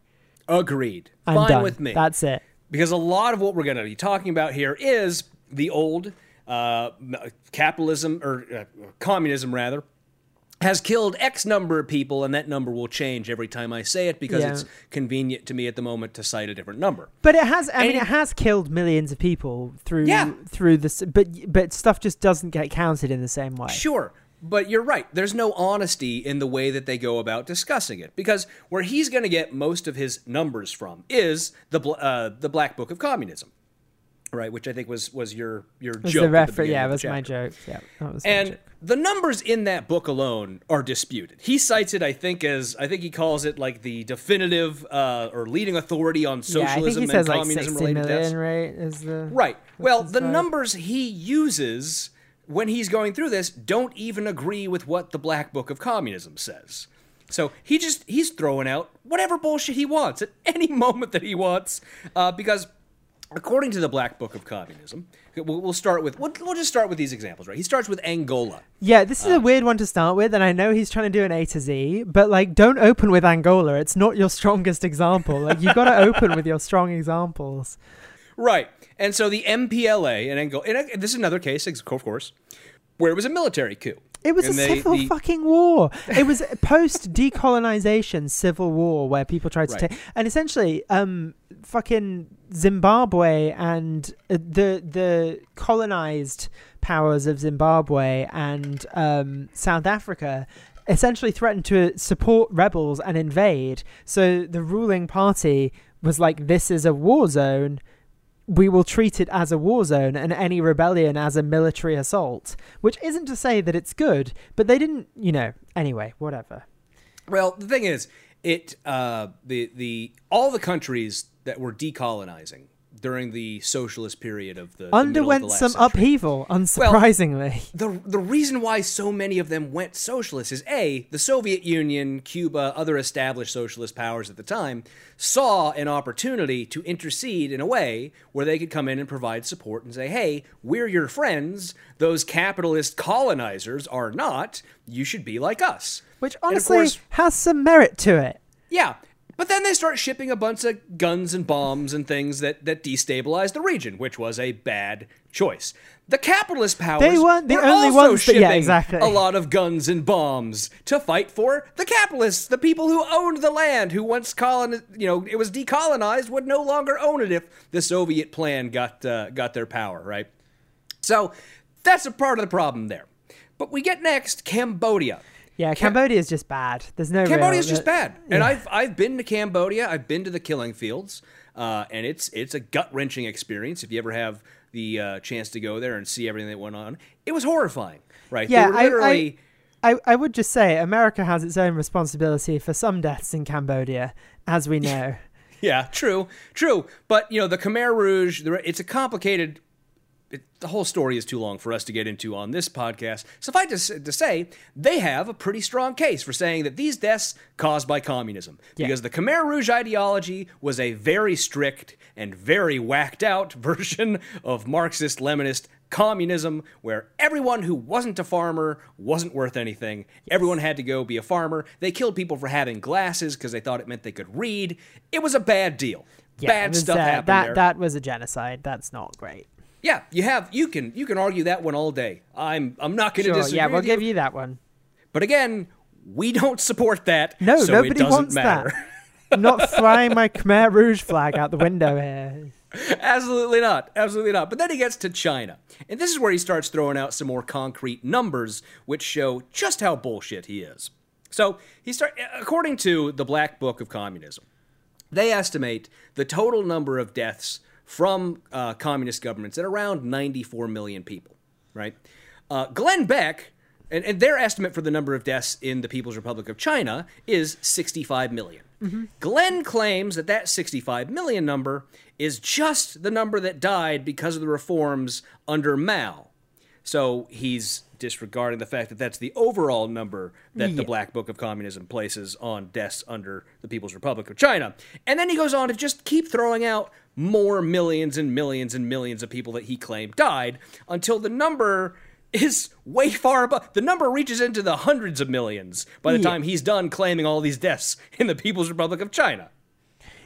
Agreed. I'm Fine done. with me. That's it. because a lot of what we're going to be talking about here is the old uh, capitalism or uh, communism rather has killed x number of people and that number will change every time i say it because Yeah. it's convenient to me at the moment to cite a different number But it has. I mean, And- it has killed millions of people through Yeah. through this. But but stuff just doesn't get counted in the same way. Sure. But you're right. There's no honesty in the way that they go about discussing it because where he's going to get most of his numbers from is the bl- uh, the Black Book of Communism, right? Which I think was was your your Was joke. the at the refer- beginning yeah, of the my chapter. joke. Yeah, that was my And joke. The numbers in that book alone are disputed. He cites it, I think, as I think he calls it like the definitive uh, or leading authority on Yeah, I think socialism he says and like communism related deaths. right? Is the Right. Well, the numbers he uses when he's going through this don't even agree with what the Black Book of Communism says. So he just he's throwing out whatever bullshit he wants at any moment that he wants, uh, because according to the Black Book of Communism, we'll, start with we'll, we'll just start with these examples. Right? He starts with Angola. Yeah, this is Uh, a weird one to start with, and I know he's trying to do an A to Z, but like, don't open with Angola. It's not your strongest example. Like, you got to open with your strong examples. Right. And so the MPLA and Angola, and this is another case, of course, where it was a military coup. It was And a they- civil the- fucking war. It was post decolonization civil war where people tried to Right. take and essentially um fucking Zimbabwe and uh, the the colonized powers of Zimbabwe and um South Africa essentially threatened to support rebels and invade. So the ruling party was like this is a war zone we will treat it as a war zone and any rebellion as a military assault, which isn't to say that it's good, but they didn't, you know, anyway, whatever. Well, the thing is, it uh, the the all the countries that were decolonizing during the socialist period of the the middle of the Underwent some century. upheaval, unsurprisingly. The the reason why so many of them went socialist is a the Soviet Union, Cuba, other established socialist powers at the time saw an opportunity to intercede in a way where they could come in and provide support and say, "Hey, we're your friends. Those capitalist colonizers are not. You should be like us." which honestly course- has some merit to it. Yeah, But then they start shipping a bunch of guns and bombs and things that, that destabilize the region, which was a bad choice. The capitalist powers They weren't the were only also ones that- shipping yeah, exactly. a lot of guns and bombs to fight for the capitalists, the people who owned the land, who once colonized, you know, it was decolonized, would no longer own it if the Soviet plan got uh, got their power, right? So that's a part of the problem there. But we get next Cambodia. Yeah, Cambodia is just bad. There's no. Cambodia is just bad, and I've I've been to Cambodia. I've been to the killing fields, uh, and it's it's a gut wrenching experience. If you ever have the uh, chance to go there and see everything that went on, it was horrifying. Right? Yeah, were I- literally. I, I would just say America has its own responsibility for some deaths in Cambodia, as we know. Yeah, true, true. But you know, the Khmer Rouge, it's a complicated. It, the whole story is too long for us to get into on this podcast. Suffice to, to say, they have a pretty strong case for saying that these deaths caused by communism, Yeah. because the Khmer Rouge ideology was a very strict and very whacked out version of Marxist Leninist communism, where everyone who wasn't a farmer wasn't worth anything. Everyone had to go be a farmer. They killed people for having glasses because they thought it meant they could read. It was a bad deal. Yeah, bad was, stuff uh, happened that there. that was a genocide. That's not great. Yeah, you have you can you can argue that one all day. I'm I'm not going to Sure, disagree. yeah, we'll give you that one. But again, we don't support that. No, so nobody it doesn't wants matter. that. I'm not flying my Khmer Rouge flag out the window here. Absolutely not. Absolutely not. But then he gets to China. And this is where he starts throwing out some more concrete numbers which show just how bullshit he is. So, he start according to the Black Book of Communism, they estimate the total number of deaths from uh, communist governments at around 94 million people, right? Uh, Glenn Beck, and, and their estimate for the number of deaths in the People's Republic of China is 65 million. Glenn claims that that 65 million number is just the number that died because of the reforms under Mao. So he's disregarding the fact that that's the overall number that the Black Book of Communism places on deaths under the People's Republic of China. And then he goes on to just keep throwing out more millions and millions and millions of people that he claimed died until the number is way far above. The number reaches into the hundreds of millions by the Yeah. time he's done claiming all these deaths in the People's Republic of China.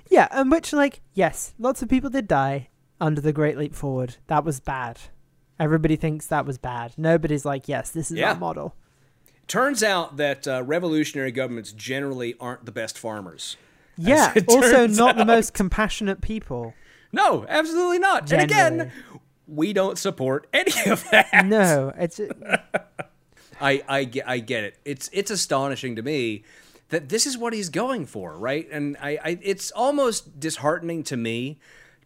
Yeah, and which, like, yes, lots of people did die under the Great Leap Forward. That was bad. Everybody thinks that was bad. Nobody's like, yes, this is Yeah. our model. Turns out that uh, revolutionary governments generally aren't the best farmers. Yeah, also not the most compassionate people. No, absolutely not. And again, we don't support any of that. No, it's I, I get I get it. It's it's astonishing to me that this is what he's going for, right? And I, I it's almost disheartening to me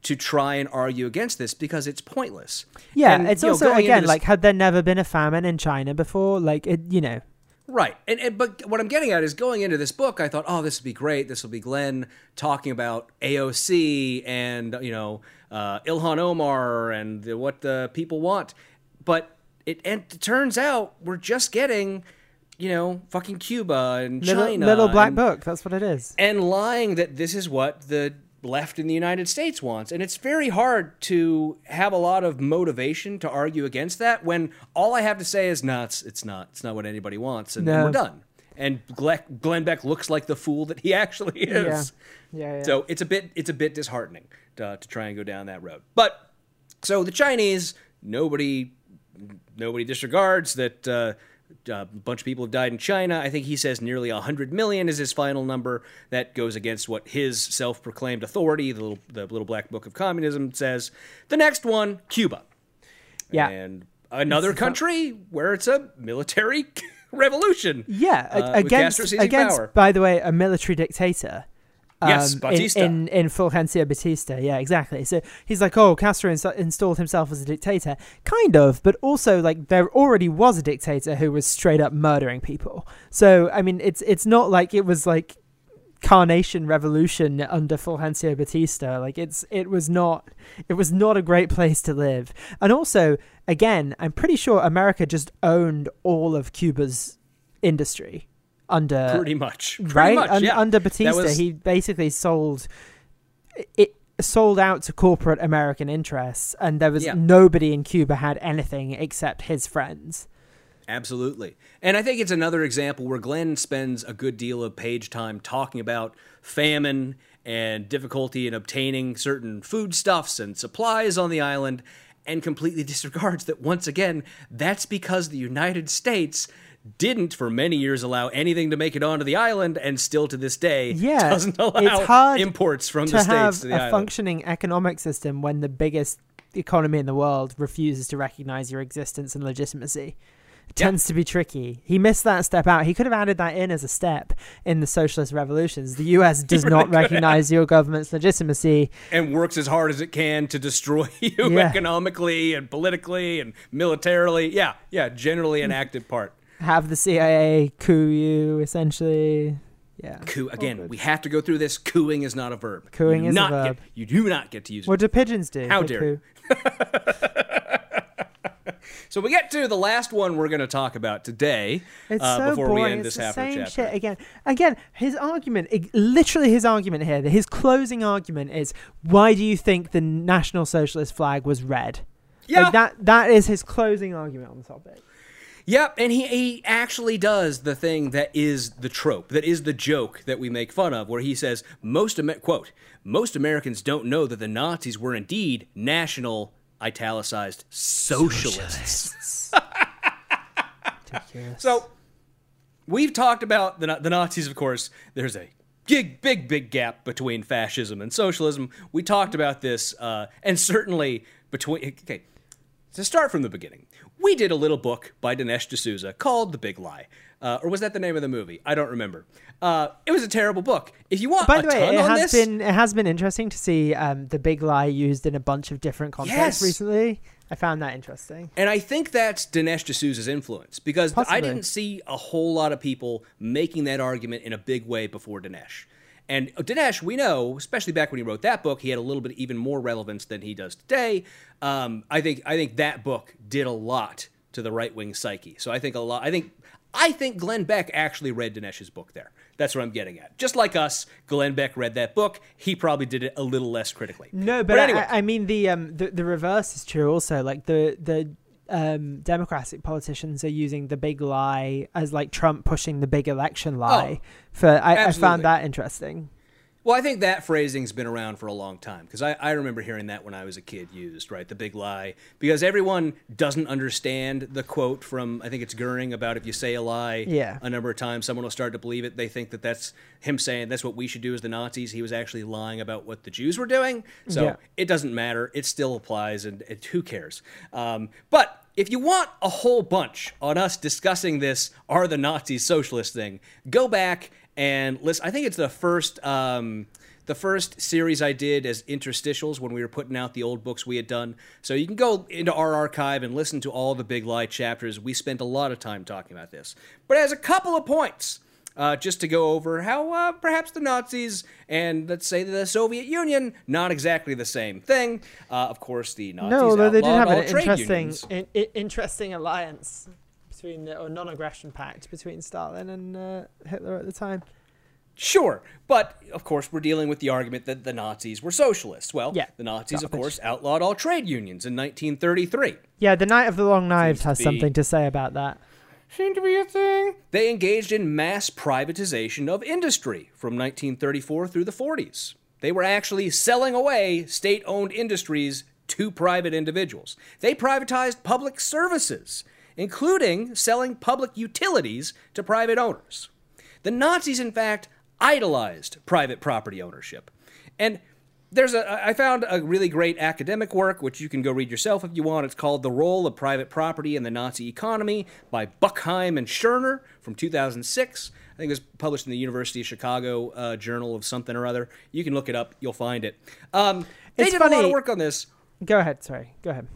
to try and argue against this because it's pointless. yeah. And, it's you know, also again this- like had there never been a famine in China before? Like it, you know. Right. And, and but what I'm getting at is going into this book, I thought, oh, this will be great. This will be Glenn talking about AOC and you know uh, Ilhan Omar and the, what the people want. But it and it turns out we're just getting, you know, fucking Cuba and Little, China, little black and, book. That's what it is. and lying that this is what the left in the United States wants. And it's very hard to have a lot of motivation to argue against that when all I have to say is, no, it's, it's not. It's not what anybody wants. And, and No. we're done. And Gle- Glenn Beck looks like the fool that he actually is. Yeah, yeah. So it's a bit it's a bit disheartening to, to try and go down that road. But so the Chinese, nobody nobody disregards that uh, a bunch of people have died in China. I think he says nearly 100 million is his final number. That goes against what his self-proclaimed authority, the little, the little black book of communism, says. The next one, Cuba. Yeah. And another country where it's a military revolution. Yeah, uh, against against power. by the way, a military dictator. Yes, um, Batista. In, in in Fulgencio Batista, yeah, exactly. So he's like, oh, Castro ins- installed himself as a dictator, kind of, but also like there already was a dictator who was straight up murdering people. So I mean, it's it's not like it was like carnation revolution under Fulgencio Batista. Like it's it was not it was not a great place to live. And also, again, I'm pretty sure America just owned all of Cuba's industry under Pretty much. Pretty right much, Un- yeah. under Batista. was- He basically sold it sold out to corporate American interests, and there was Yeah. nobody in Cuba had anything except his friends. Absolutely. And I think it's another example where Glenn spends a good deal of page time talking about famine and difficulty in obtaining certain foodstuffs and supplies on the island and completely disregards that once again that's because the United States didn't for many years allow anything to make it onto the island and still to this day Yeah, doesn't allow it's hard imports from to the states to the a island. functioning economic system when the biggest economy in the world refuses to recognize your existence and legitimacy. It Yeah. tends to be tricky. He missed that step out. He could have added that in as a step in the socialist revolutions. The US does really not recognize your government's legitimacy. and works as hard as it can to destroy you Yeah. economically and politically and militarily. Yeah, yeah, generally an mm. active part. Have the CIA coup you, essentially. Yeah. Coup again. good. We have to go through this. Cooing is not a verb. Cooing You is a verb. Get, you do not get to use it. What do pigeons do? How They dare coo. So we get to the last one we're going to talk about today It's uh, so before boring. we end it's this the half same chapter. shit again. Again, his argument, ig- literally his argument here, his closing argument is, why do you think the National Socialist flag was red? Yeah. Like that. That is his closing argument on the topic. Yep, and he, he actually does the thing that is the trope, that is the joke that we make fun of, where he says, most, Amer- quote, most Americans don't know that the Nazis were indeed national, italicized, socialists. Ridiculous. So, we've talked about the, the Nazis, of course. There's a big, big, big gap between fascism and socialism. We talked about this, uh, and certainly between. Okay, to start from the beginning, we did a little book by Dinesh D'Souza called The Big Lie. Uh, or was that the name of the movie? I don't remember. Uh, it was a terrible book. If you want By the way, it has this, been it has been interesting to see um, the big lie used in a bunch of different contexts Yes. recently. I found that interesting. And I think that's Dinesh D'Souza's influence because I didn't see a whole lot of people making that argument in a big way before Dinesh. And Dinesh, we know, especially back when he wrote that book, he had a little bit even more relevance than he does today. Um, I think I think that book did a lot to the right wing psyche. So I think a lot. I think I think Glenn Beck actually read Dinesh's book there. That's what I'm getting at. Just like us, Glenn Beck read that book. He probably did it a little less critically. No, but, anyway, I, I mean the um the, the reverse is true also. Like the the um Democratic politicians are using the big lie as like Trump pushing the big election lie. for I, I Oh, found that interesting. Well, I think that phrasing's been around for a long time because I, I remember hearing that when I was a kid used, right? The big lie. Because everyone doesn't understand the quote from, I think it's Goering, about if you say a lie Yeah. a number of times, someone will start to believe it. They think that that's him saying that's what we should do as the Nazis. He was actually lying about what the Jews were doing. So Yeah. it doesn't matter. It still applies, and it, who cares? Um, but if you want a whole bunch on us discussing this are the Nazis socialist thing, go back and listen. I think it's the first. Um, the first series I did as interstitials when we were putting out the old books we had done. So you can go into our archive and listen to all the Big Lie chapters. We spent a lot of time talking about this. But as a couple of points, uh, just to go over how uh, perhaps the Nazis and let's say the Soviet Union not exactly the same thing. Uh, of course, the Nazis no, they did have an interesting in, interesting alliance between the, or non-aggression pact between Stalin and uh, Hitler at the time. Sure, but of course we're dealing with the argument that the Nazis were socialists. Well, Yeah, the Nazis, of course, outlawed all trade unions in 1933. Yeah, the Night of the Long Knives has be- something to say about that. Seemed to be a thing. They engaged in mass privatization of industry from 1934 through the 40s. They were actually selling away state owned industries to private individuals. They privatized public services, including selling public utilities to private owners. The Nazis, in fact, idolized private property ownership. And there's a I found a really great academic work which you can go read yourself if you want. It's called The Role of Private Property in the Nazi Economy by Buchheim and Scherner from 2006. I think it was published in the University of Chicago uh, Journal of something or other. You can look it up; you'll find it. Um, they It's did a lot funny- of work on this. Go ahead. Sorry. Go ahead.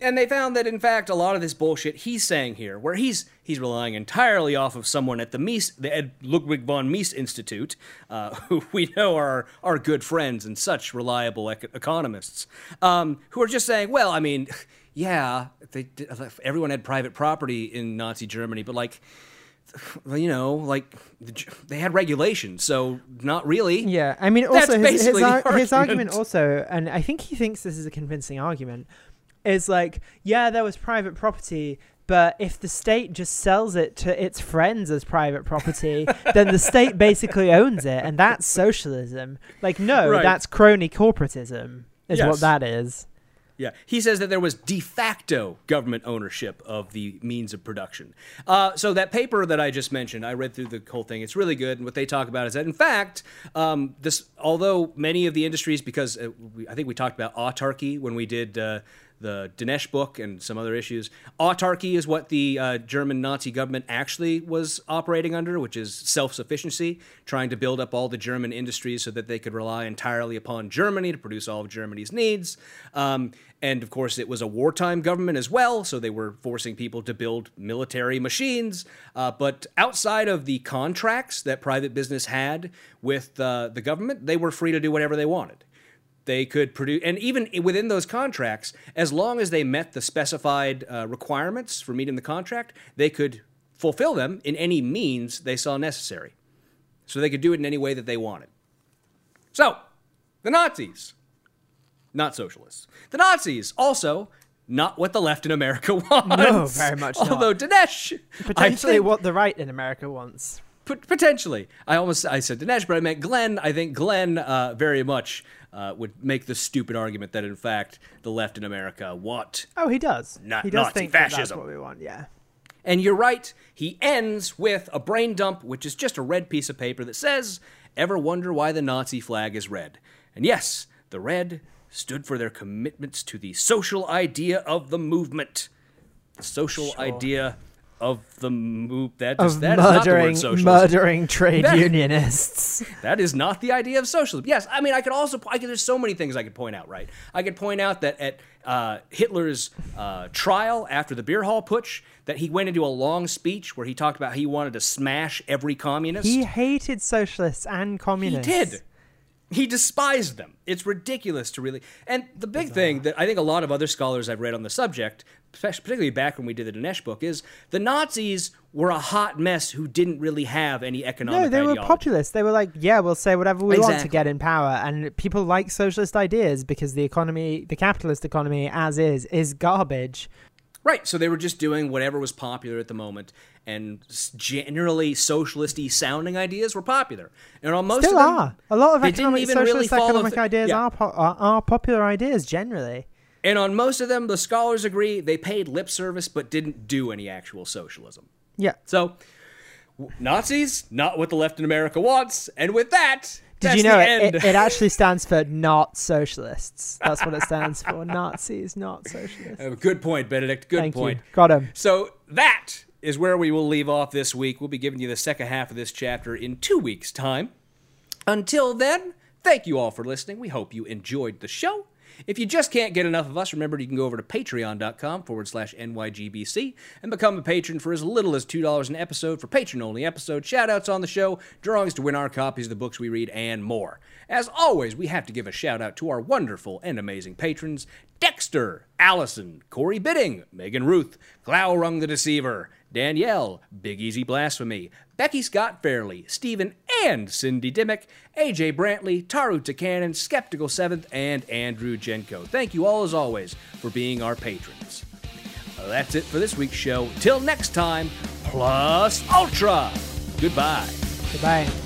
And they found that in fact a lot of this bullshit he's saying here, where he's he's relying entirely off of someone at the Mises, the Ed Ludwig von Mises Institute, uh, who we know are our good friends and such reliable ec- economists, um, who are just saying, well, I mean, yeah, they everyone had private property in Nazi Germany, but like. You know, like they had regulations, so not really. Yeah, I mean, also his, his, his argument argument. also, and I think he thinks this is a convincing argument, is like, yeah, there was private property, But if the state just sells it to its friends as private property, then the state basically owns it, and that's socialism. Like, no, Right. that's crony corporatism, is Yes. what that is. Yeah, he says that there was de facto government ownership of the means of production. Uh, so that paper that I just mentioned, I read through the whole thing. It's really good. And what they talk about is that, in fact, um, this although many of the industries, because uh, we, I think we talked about autarky when we did. Uh, the Dinesh book and some other issues. Autarky is what the uh, German Nazi government actually was operating under, which is self sufficiency, trying to build up all the German industries so that they could rely entirely upon Germany to produce all of Germany's needs. Um, and of course, it was a wartime government as well, so they were forcing people to build military machines. Uh, but outside of the contracts that private business had with uh, the government, they were free to do whatever they wanted they could produce and even within those contracts as long as they met the specified uh, requirements for meeting the contract they could fulfill them in any means they saw necessary so they could do it in any way that they wanted so the nazis not socialists the nazis also not what the left in america wants No, very much not. although dinesh Potentially think- what the right in America wants. Pot- potentially. I almost I said Dinesh, but I meant Glenn. I think Glenn uh, very much uh, would make the stupid argument that in fact the left in America want. Oh, he does. Na- he does Nazi think that that's fascism. what we want, yeah. And you're right. He ends with a brain dump, which is just a red piece of paper that says, "Ever wonder why the Nazi flag is red?" And yes, the red stood for their commitments to the social idea of the movement. The social idea of the move. That is, Of that is not the murdering, word socialism. murdering trade That- unionists. That is not the idea of socialism. Yes, I mean I could also I could, there's so many things I could point out. Right, I could point out that at uh, Hitler's uh, trial after the beer hall putsch, that he went into a long speech where he talked about he wanted to smash every communist. He hated socialists and communists. He did. He despised them. It's ridiculous to really. And the big thing that I think a lot of other scholars I've read on the subject, particularly back when we did the Dinesh book, is the Nazis were a hot mess who didn't really have any economic. No, they were populist. They were like, yeah, we'll say whatever we want to get in power. And people like socialist ideas because the economy, the capitalist economy as is, is garbage. Right. So they were just doing whatever was popular at the moment, and generally socialisty sounding ideas were popular. And on most Still of them, are. A lot of economic, really socialist follow economic th- ideas yeah. are, po- are, are popular ideas generally. and on most of them, the scholars agree they paid lip service but didn't do any actual socialism. Yeah. So Nazis, not what the left in America wants. And with that, Did that's you know it, it, it actually stands for not socialists? That's what it stands for. Nazis, not socialists. Uh, Good point, Benedict. Good Thank point. you. Got him. So that is where we will leave off this week. We'll be giving you the second half of this chapter in two weeks' time. Until then, thank you all for listening. We hope you enjoyed the show. If you just can't get enough of us, remember you can go over to patreon.com forward slash NYGBC and become a patron for as little as $2 an episode for patron only episodes, shout outs on the show, drawings to win our copies of the books we read, and more. As always, we have to give a shout out to our wonderful and amazing patrons Dexter, Allison, Corey Bidding, Megan Ruth, Glaurung the Deceiver, Danielle, Big Easy Blasphemy, Becky Scott Fairley, Stephen and Cindy Dimmick, AJ Brantley, Taru Takanen, Skeptical Seventh, and Andrew Jenko. Thank you all as always for being our patrons. That's it for this week's show. Till next time, plus ultra. Goodbye. Goodbye.